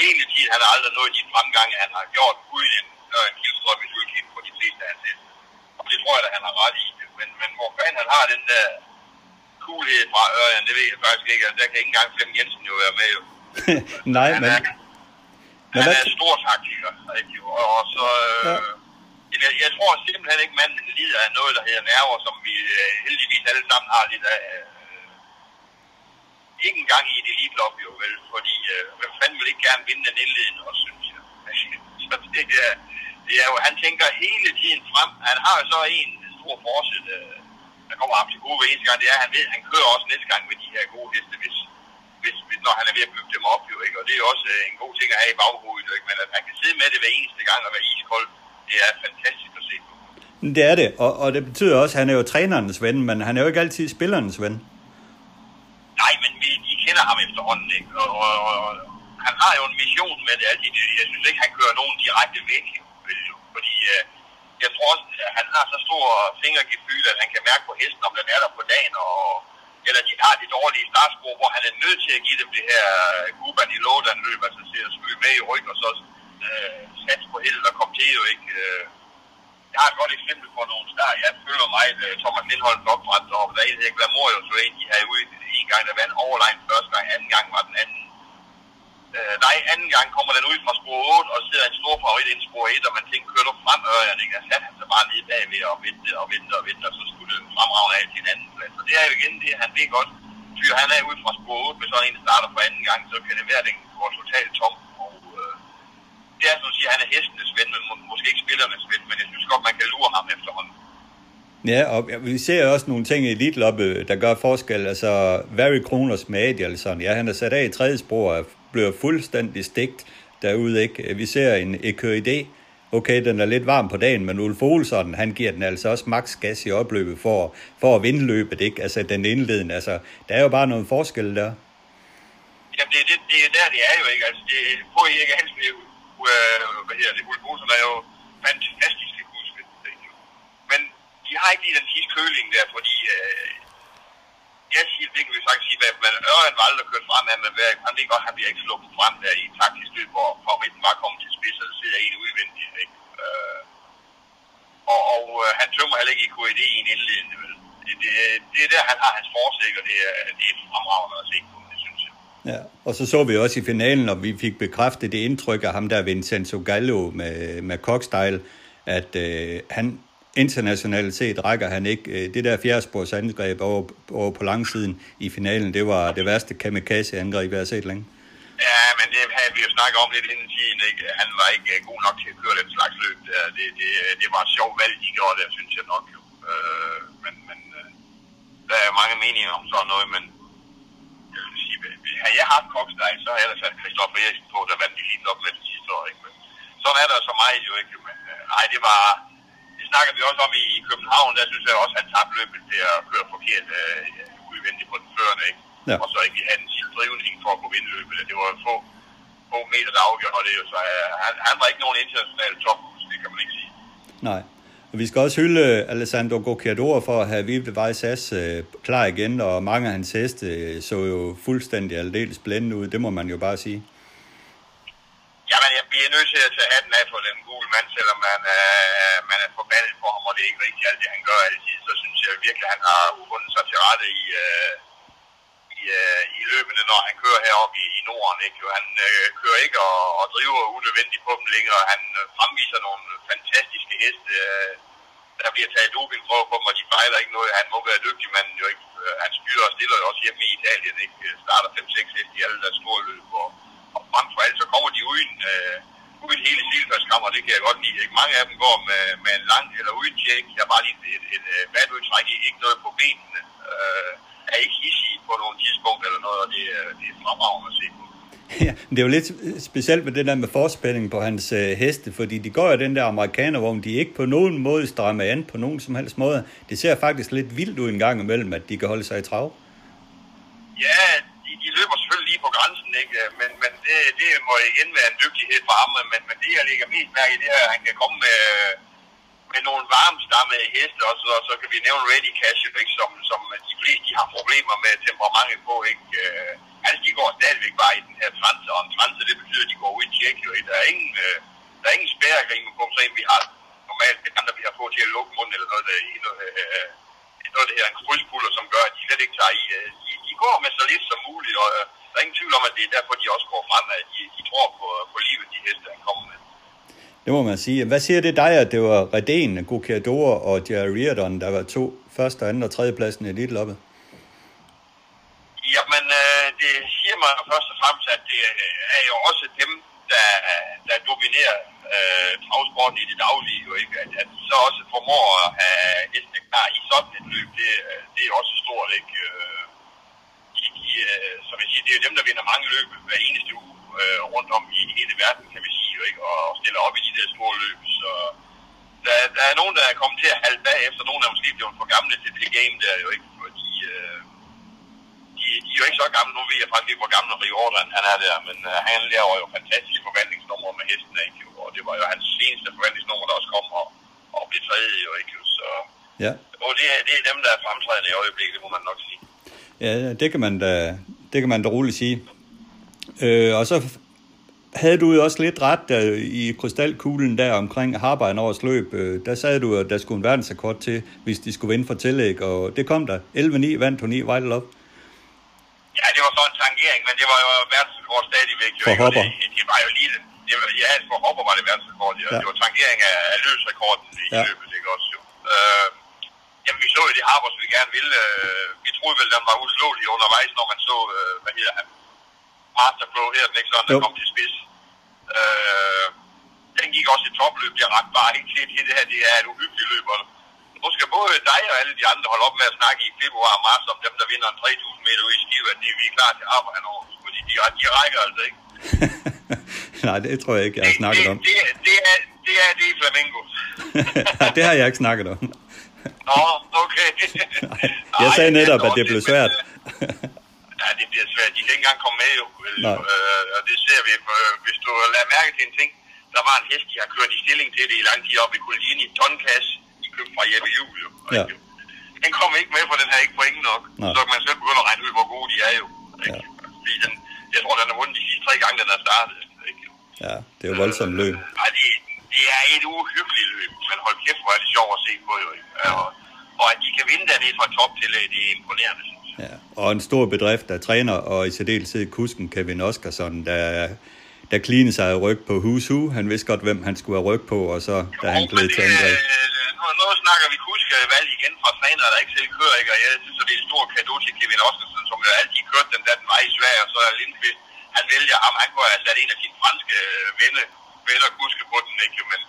hele tiden, han har aldrig nået de fremgange, han har gjort, uden en, øh, en kildstrøm i på de fleste af hans Og det tror jeg, at han har ret i men, men hvor fanden han har den der coolhed fra Ørjan, det ved jeg faktisk ikke. Altså, der kan ikke engang Flem Jensen jo være med. Jo. <laughs> Nej, han men... Er, han er en stor taktiker, ikke? Og, og så... Ja. Øh, jeg, jeg tror simpelthen ikke, manden lider af noget, der hedder nerver, som vi øh, heldigvis alle sammen har lidt af. Øh, ikke engang i et elitlop, jo vel, fordi øh, hvem fanden vil ikke gerne vinde den indledende, også, synes jeg. <laughs> så det er, det er jo, han tænker hele tiden frem. Han har jo så en stor forsæt, øh, der kommer ham til gode hver eneste gang, det er, at han ved, at han kører også næste gang med de her gode heste, hvis, hvis, hvis, når han er ved at bygge dem op, jo, ikke? Og det er også øh, en god ting at have i baghovedet, ikke? Men at han kan sidde med det hver eneste gang og være iskold, det er fantastisk at se på. Det er det, og, og det betyder også, at han er jo trænerens ven, men han er jo ikke altid spillernes ven. Nej, men vi, de kender ham efterhånden, ikke? Og, og, og, og han har jo en mission med det. Altså, jeg synes ikke, han kører nogen direkte væk, fordi øh, jeg tror også, at han har så stor fingergefyld, at han kan mærke på hesten, om den er der på dagen, og, eller de har de dårlige startspor, hvor han er nødt til at give dem det her øh, Kuban i lådan løb, altså til at skyde med i ryggen, og så øh, sats på held og kom til jo ikke. Øh. Jeg har et godt eksempel på nogle start. Jeg følger mig, uh, Thomas Lindholm opdræt, og der er en, der hedder Glamour, så en, de havde ude en gang, der vandt overline første gang, anden gang var den anden Øh, nej, anden gang kommer den ud fra spor 8 og sidder en stor favorit ind i spor 1, og man tænker, kører du frem Ørjan, ikke? Jeg satte han sig bare lige bagved og vente og vente og vente, og så skulle det fremragende af til en anden plads. Og det er jo igen det, han ved godt. Fyr, han er ud fra spor 8, hvis sådan en der starter for anden gang, så kan det være, at den går totalt tom. Og øh, det er som at sige, at han er hestenes ven, men må, måske ikke spillernes ven, men jeg synes godt, man kan lure ham efterhånden. Ja, og vi ser også nogle ting i Elitloppe, der gør forskel. Altså, Very Kroners med Adielson, ja, han er sat af i tredje spor bliver fuldstændig stegt derude. Ikke? Vi ser en EKID, Okay, den er lidt varm på dagen, men Ulf Olsson, han giver den altså også maks gas i opløbet for, for at vinde løbet, ikke? Altså den indledende. Altså, der er jo bare nogle forskel der. Jamen, det, det, det er der, det er jo ikke. Altså, det, på Erik Hansen, øh, hvad hedder det, Ulf Olsson er jo fantastisk i huske. Men de har ikke lige den sidste køling der, fordi øh, jeg siger, det kan vi faktisk sige, at man Ørjan var aldrig kørt frem, men han ved godt, at han bliver ikke sluppet frem der i taktisk løb, hvor favoritten var kommet til spids, og der sidder en udvendigt. Ikke? Øh, og, og øh, han tømmer heller ikke i KED i en indledende. Vel? Det, det, det, er der, han har hans forsæk, og det er, det er fremragende at se på, det synes jeg. Ja, og så så vi også i finalen, og vi fik bekræftet det indtryk af ham der Vincenzo Gallo med, med Cockstyle, at øh, han internationalt set rækker han ikke. Øh, det der fjerdespors angreb over, over på langsiden i finalen, det var det værste kamikaze-angreb, jeg har set længe. Ja, men det havde vi jo snakket om lidt inden tiden. Ikke? Han var ikke øh, god nok til at køre den slags løb. Det, det, det var et sjovt valg, de gjorde der, synes jeg nok. Jo. Øh, men, men øh, der er mange meninger om sådan noget, men jeg vil sige, havde jeg haft Koksteg, så havde jeg sat Christoffer Eriksen på, der vandt de helt op med det sidste år. Ikke? Men sådan er der så meget jo ikke. Men nej, det var, snakker vi også om i København, der synes jeg også, at han tabte løbet til at køre forkert øh, udvendigt på den førende, ikke? Ja. Og så ikke have en drivning for at kunne vinde løbet. Det var få, få meter, der afgjorde det, så øh, han, han var ikke nogen international top, det kan man ikke sige. Nej. Og vi skal også hylde Alessandro Gocchiador for at have Vive Vejs As øh, klar igen, og mange af hans heste øh, så jo fuldstændig aldeles blændende ud, det må man jo bare sige. Jamen, jeg bliver nødt til at tage hatten af for den gule mand, selvom man, øh, man er forbandet for ham, og det er ikke rigtigt alt det, han gør altid, så synes jeg virkelig, at han har fundet sig til rette i, øh, i, øh, i løbende, når han kører heroppe i, i Norden. Ikke? Han øh, kører ikke og, og driver unødvendigt på dem længere. Han øh, fremviser nogle fantastiske heste. Øh, der bliver taget dopingprøver på dem, og de fejler ikke noget. Han må være dygtig, men jo ikke. Øh, han styrer og stiller også hjemme i Italien. Ikke? Starter 5-6 heste i alle deres store løb. Og, og frem for alt, så kommer de uden, øh, uden hele silfærdskammer, det kan jeg godt lide. Ikke? Mange af dem går med, med en lang eller uden tjek. Der er bare lige et, et, et, badudtræk, ikke noget på benene. Øh, er ikke hissige på nogle tidspunkt eller noget, og det, det er fremragende at se på. <laughs> Ja, det er jo lidt specielt med det der med forspænding på hans øh, heste, fordi de går jo den der amerikanervogn, de er ikke på nogen måde strammer an på nogen som helst måde. Det ser faktisk lidt vildt ud en gang imellem, at de kan holde sig i trav. Ja, de, løber selvfølgelig lige på grænsen, ikke? Øh, men, men det, det må igen være en dygtighed for ham, men, men det jeg lægger mest mærke i, det er, at han kan komme med, med nogle varmstammede heste, og så, og så kan vi nævne Ready Cash, ikke? Som, som de fleste de har problemer med temperamentet på. Ikke? Øh, altså, de går stadigvæk bare i den her transe, og en transe, det betyder, at de går ud i tjek. Jo. Der er ingen, øh, der er ingen spærregrimer på, så vi har normalt det andre, vi har fået til at lukke munden, eller noget, der, noget, noget det her en krydspulder, som gør, at de slet ikke tager i. Uh, de, de går med så lidt som muligt, og uh, der er ingen tvivl om, at det er derfor, de også går frem, at de, de tror på, på livet, de heste, han kommer med. Det må man sige. Hvad siger det dig, at det var Redén, Gokiador og Jerry Reardon, der var to første, anden og tredje pladsen i Elite-loppet? Jamen, øh, det siger mig først og fremmest, at det er jo også dem, der, der dominerer øh, travsporten i det daglige, jo ikke? At, at så også formår at have heste klar i sådan et løb, det, det er også stort, ikke? Øh, de, de, øh, som jeg siger, det er dem, der vinder mange løb hver eneste uge øh, rundt om i hele verden, kan vi sige, jo ikke? Og stiller op i de der store løb, så der, der er nogen, der er kommet til at halde bagefter, nogen er måske blevet for gamle til det game der, jo ikke? Fordi øh, de, er jo ikke så gamle, nu ved jeg faktisk ikke, hvor gammel Riordan han er der, men øh, han laver jo fantastisk forvandlingsnummer med hesten, ikke? Og det var jo hans seneste forvandlingsnummer, der også kom og, og blev tredje, jo ikke? Så, ja. Og det, det er dem, der er fremtrædende i øjeblikket, det må man nok sige. Ja, det kan man da, det kan man da roligt sige. Øh, og så havde du jo også lidt ret der, i krystalkuglen der omkring Harbein løb. Øh, der sagde du, at der skulle en verdensrekord til, hvis de skulle vinde for tillæg, og det kom der. 11-9 vandt hun i Love. Ja, det var så en tangering, men det var jo verdensrekord stadigvæk. Jo, for hopper. Det, det, var jo lige det var, ja, for hopper var det verdensrekord. Ja. Det var tangering af, af løsrekorden i ja. løbet, ikke også jo. Øh, jamen, vi så jo det Harbers, vi gerne ville. Øh, vi troede vel, den var uslåelig undervejs, når man så, øh, hvad hedder han, Masterflow her, den ikke sådan, der kom til spids. Øh, den gik også i topløb, jeg ret bare ikke til, det her, det er et uhyggeligt løb, og nu skal både dig og alle de andre holde op med at snakke i februar og marts om dem, der vinder en 3.000 meter ude i Skive, at de, vi er klar til at arbejde over, fordi de, de rækker altså ikke. <laughs> Nej, det tror jeg ikke, jeg har snakket det, om. Det, det, det, er, det er det i Flamingo. <laughs> det har jeg ikke snakket om. Nå, okay. <laughs> jeg sagde netop, at det blev svært. Ja, det bliver svært. De kan ikke engang komme med jo. Øh, og det ser vi. Øh, hvis du lader mærke til en ting, der var en hest, de har kørt i stilling til det i lang tid op i Colini. Tonkas, købte fra Jeppe Juhl jo. Ja. Den kommer ikke med, for den har ikke point nok. Nej. Så kan man selv begynde at regne ud, hvor gode de er jo. Ikke? Ja. Fordi den, jeg tror, den har vundet de sidste tre gange, den har startet. Ikke? Ja, det er jo voldsomt løb. Øh, det, det er et uhyggeligt løb, men hold kæft, hvor er det sjovt at se på jo. Ja. Og, og at de kan vinde dernede fra top til, det er imponerende, Ja, og en stor bedrift der træner, og i særdeleshed kusken Kevin Oscarsson, der, der cleanede sig ryg på Who's Who. Han vidste godt, hvem han skulle have ryg på, og så da han gled til angreb. Nu nu snakker vi kuskevalg igen fra træner, der ikke selv kører, ikke? og jeg synes, det er en stor kado til Kevin Oscarsen, som jo altid kørte den der den vej i Sverige, og så er Lindqvist, han vælger ham, han kunne have sat en af sine franske øh, venner, venner kuske på den, ikke? men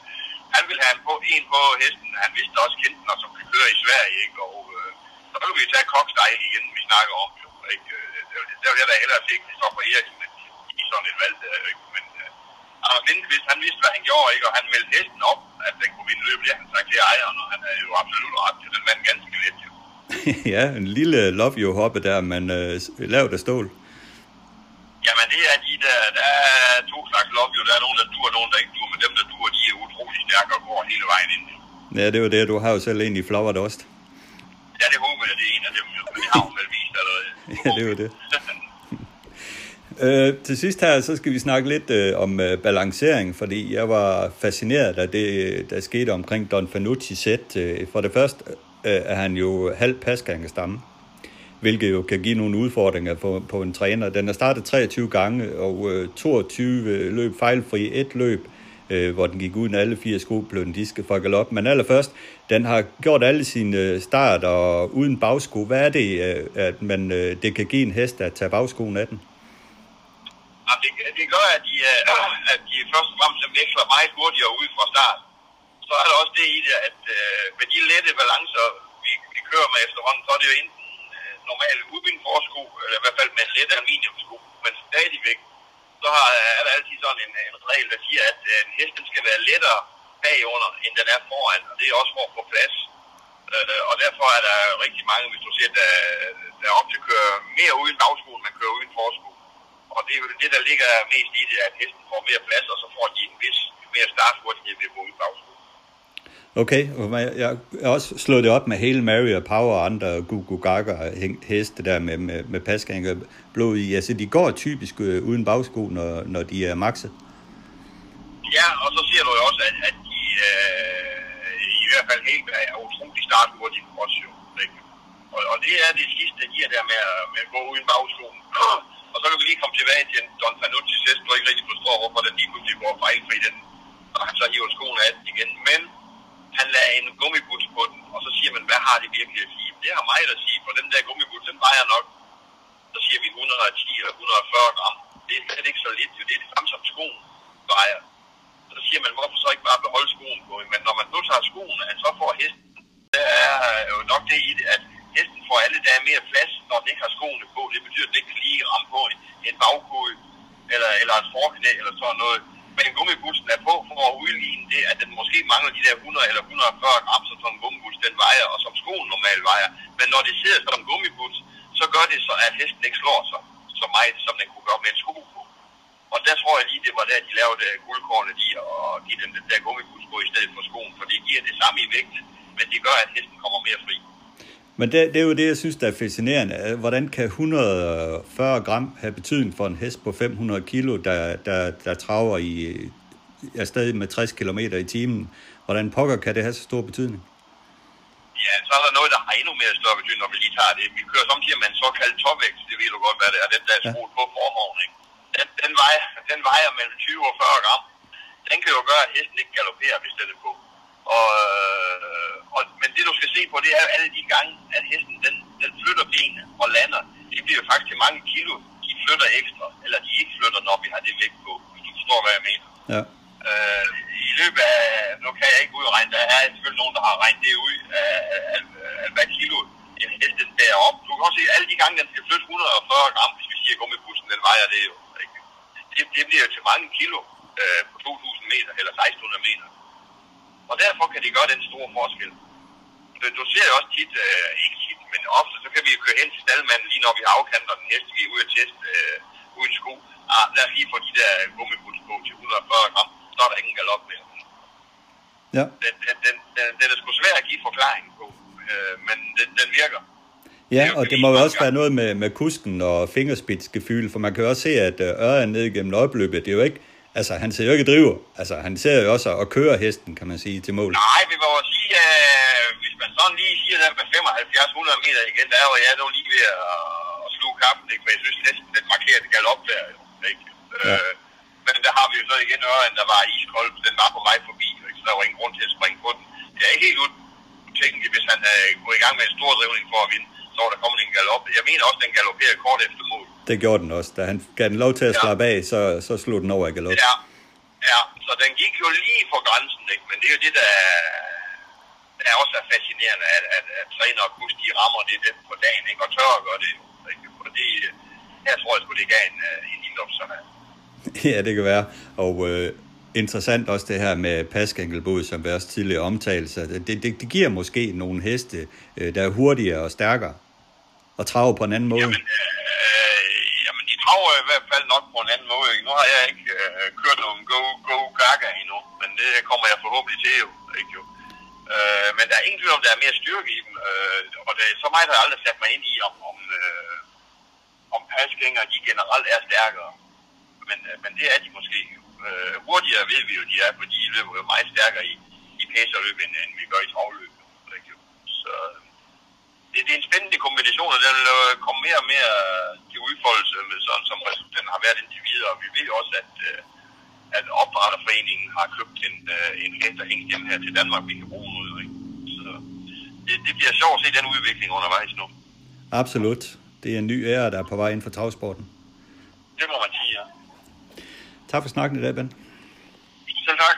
han vil have en på, en på hesten, han vidste også kendte den, som kan køre i Sverige, ikke? og øh, så kan vi tage Kokstejl igen, vi snakker om, jo, ikke? Øh, der vil det, da hellere se Christoffer Eriksen i sådan et valg, der, ikke? men Anders Lindqvist, han vidste, hvad han gjorde, ikke? og han meldte hesten op, at den kunne vinde løbet. Det han sagt til ejeren, og han er jo absolut ret til den mand ganske let. Jo. <laughs> ja, en lille love you hoppe der, men øh, lavt af stål. Jamen, det er de der, der er to slags love you. Der er nogen, der dur, og nogen, der ikke dur, men dem, der dur, de er utrolig stærke og går hele vejen ind. Ja, det er jo det. Du har jo selv en i Flower Dust. Ja, det håber jeg, det er en af dem, jo. Men det har hun vel vist allerede. <laughs> ja, det er jo det. <laughs> Øh, til sidst her, så skal vi snakke lidt øh, om øh, balancering, fordi jeg var fascineret af det, øh, der skete omkring Don Fanucci sæt. Øh, for det første øh, er han jo halv pasgangestamme, hvilket jo kan give nogle udfordringer på, på en træner. Den er startet 23 gange, og øh, 22 løb fejlfri, et løb, øh, hvor den gik uden alle fire sko, blev den diske for galop. Men allerførst, den har gjort alle sine øh, starter uden bagsko. Hvad er det, øh, at man, øh, det kan give en hest at tage bagskoen af den? Det, det gør, at de, øh, at de først og fremmest veksler meget hurtigere ud fra start. Så er der også det i det, at øh, med de lette balancer, vi, vi kører med efterhånden, så er det jo enten øh, uh, normale udbindforsko, eller i hvert fald med let aluminiumsko, men stadigvæk, så har, er der altid sådan en, en regel, der siger, at øh, en hest skal være lettere bagunder, end den er foran, og det er også for at få plads. Øh, og derfor er der rigtig mange, hvis du ser, der, der er op til at køre mere uden bagsko, end man kører uden forsko. Og det er jo det, der ligger mest i det, at hesten får mere plads, og så får de en vis mere starthurtighed ved at gå ud bagsko. Okay, jeg har også slået det op med hele Mary og Power og andre Gugu Gaga heste der med, med, med pasgang og blod i. Altså, de går typisk øh, uden bagsko, når, når de er makset. Ja, og så siger du jo også, at, at de øh, i hvert fald helt er utrolig starthurtige også jo. Ikke? Og, og det er det sidste, de er der med, med at gå uden bagskoen. <clears throat> Og så kan vi lige komme tilbage til Don Fanucci hest, du ikke rigtig forstår, hvorfor den lige pludselig går fejlfri den, og han så hiver skoen af den igen. Men han lader en gummibuts på den, og så siger man, hvad har det virkelig at sige? Det har mig at sige, for den der gummibuts, den vejer nok, så siger vi 110 eller 140 gram. Det er slet ikke så lidt, det er det samme som skoen vejer. Så siger man, hvorfor så ikke bare beholde skoen på? Men når man nu tager skoen, så får hesten, der er jo nok det i det, at hesten får alle dage mere plads, når den ikke har skoene på. Det betyder, at den ikke kan lige ramme på en, bagkode eller, eller et forknæ eller sådan noget. Men gummibussen er på for at udligne det, at den måske mangler de der 100 eller 140 gram, som sådan en gummibus den vejer, og som skoen normalt vejer. Men når det sidder som en gummibus, så gør det så, at hesten ikke slår sig så meget, som den kunne gøre med en sko på. Og der tror jeg lige, det var der, de lavede guldkornet i og give dem den der gummibus på i stedet for skoen, for det giver det samme i vægt, men det gør, at hesten kommer mere fri. Men det, det er jo det, jeg synes, der er fascinerende. Hvordan kan 140 gram have betydning for en hest på 500 kilo, der, der, der traver i, er stadig med 60 km i timen? Hvordan pokker kan det have så stor betydning? Ja, så er der noget, der har endnu mere større betydning, når vi lige tager det. Vi kører samtidig med en såkaldt topvækst, det ved du godt, hvad det er, den der er skruet ja. på forhånden. Ikke? Den, den, vejer, den vejer mellem 20 og 40 gram. Den kan jo gøre, at hesten ikke galopperer, hvis den er på. Og, øh, og, men det du skal se på, det er alle de gange, at hesten den, den flytter benene og lander. Det bliver faktisk mange kilo, de flytter ekstra, eller de ikke flytter, når vi har det vægt på, hvis du forstår, hvad jeg mener. Ja. Øh, I løbet af, nu kan jeg ikke udregne, der er selvfølgelig nogen, der har regnet det ud, af, af, af hvad kilo en hest den bærer op. Du kan også se, alle de gange, den skal flytte 140 gram, hvis vi siger gummibussen, den vejer det jo. Ikke? Det, det bliver jo til mange kilo øh, på 2.000 meter, eller 1.600 meter. Og derfor kan det gøre den store forskel. Du ser jo også tit, øh, ikke tit, men ofte, så kan vi jo køre hen til staldmanden, lige når vi afkanter den hest, vi er ude at teste øh, uden sko. Ah, lad os lige få de der gummibuds på til 140 gram, så er der ingen galop mere. Ja. Den, den, den, den, den er sgu svær at give forklaring på, øh, men den, den virker. Ja, og det må jo også være noget med, med kusken og fingerspidsgefyl, for man kan jo også se, at øh, Ørjan ned gennem opløbet, det er jo ikke Altså, han ser jo ikke driver. Altså, han ser jo også at køre hesten, kan man sige, til mål. Nej, vi må jo sige, at øh, hvis man sådan lige siger der med 75-100 meter igen, der er jo jeg nu lige ved at, at sluge kampen, ikke? For jeg synes næsten, den markerede galop der, ikke? Ja. Øh, men der har vi jo så igen Øren, der var iskold, den var på vej forbi, ikke? så der var ingen grund til at springe på den. Det er ikke helt ud, øh, gå i gang med en stor drivning for at vinde, så var der kommet en galop. Jeg mener også, den galopperede kort efter mål. Det gjorde den også. Da han gav den lov til at slappe af, så, så slog den over i galop. Ja, ja, så den gik jo lige på grænsen, ikke? men det er jo det, der, der er også er fascinerende, at, at, at træner og kus, de rammer det dem på dagen, ikke? og tør at gøre det. Ikke? Fordi jeg tror, at det gav en, øh, en her. <laughs> Ja, det kan være. Og øh, interessant også det her med paskænkelbod, som vi også tidligere omtalte. Det, det, det giver måske nogle heste, øh, der er hurtigere og stærkere og trave på en anden måde. Jamen, øh, traver i hvert fald nok på en anden måde. Ikke? Nu har jeg ikke øh, kørt nogen Go, Go Gaga endnu, men det kommer jeg forhåbentlig til jo. Ikke jo? Øh, men der er ingen tvivl om, der er mere styrke i dem. Øh, og det, så meget har jeg aldrig sat mig ind i, om, om, øh, om pasgængere de generelt er stærkere. Men, øh, men det er de måske. Øh, hurtigere ved vi jo, de er, fordi de løber jo meget stærkere i, i pæserløb, end, end vi gør i travløb. Ikke jo? Så det, det er en spændende kombination, og den vil øh, komme mere og mere til udfoldelse, med sådan som den har været indtil videre. Og vi ved også, at, øh, at opdrætterforeningen har købt en, øh, en hest og hængt hjem her til Danmark, vi kan bruge nu. Ikke? Så det, det bliver sjovt at se den udvikling undervejs nu. Absolut. Det er en ny ære, der er på vej ind for travsporten. Det må man sige, ja. Tak for snakken i dag, Ben. Selv tak.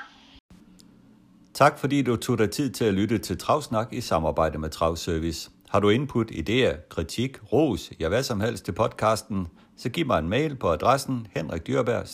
Tak fordi du tog dig tid til at lytte til Travsnak i samarbejde med Travservice. Har du input, idéer, kritik, ros, ja hvad som helst til podcasten, så giv mig en mail på adressen henrikdyrberg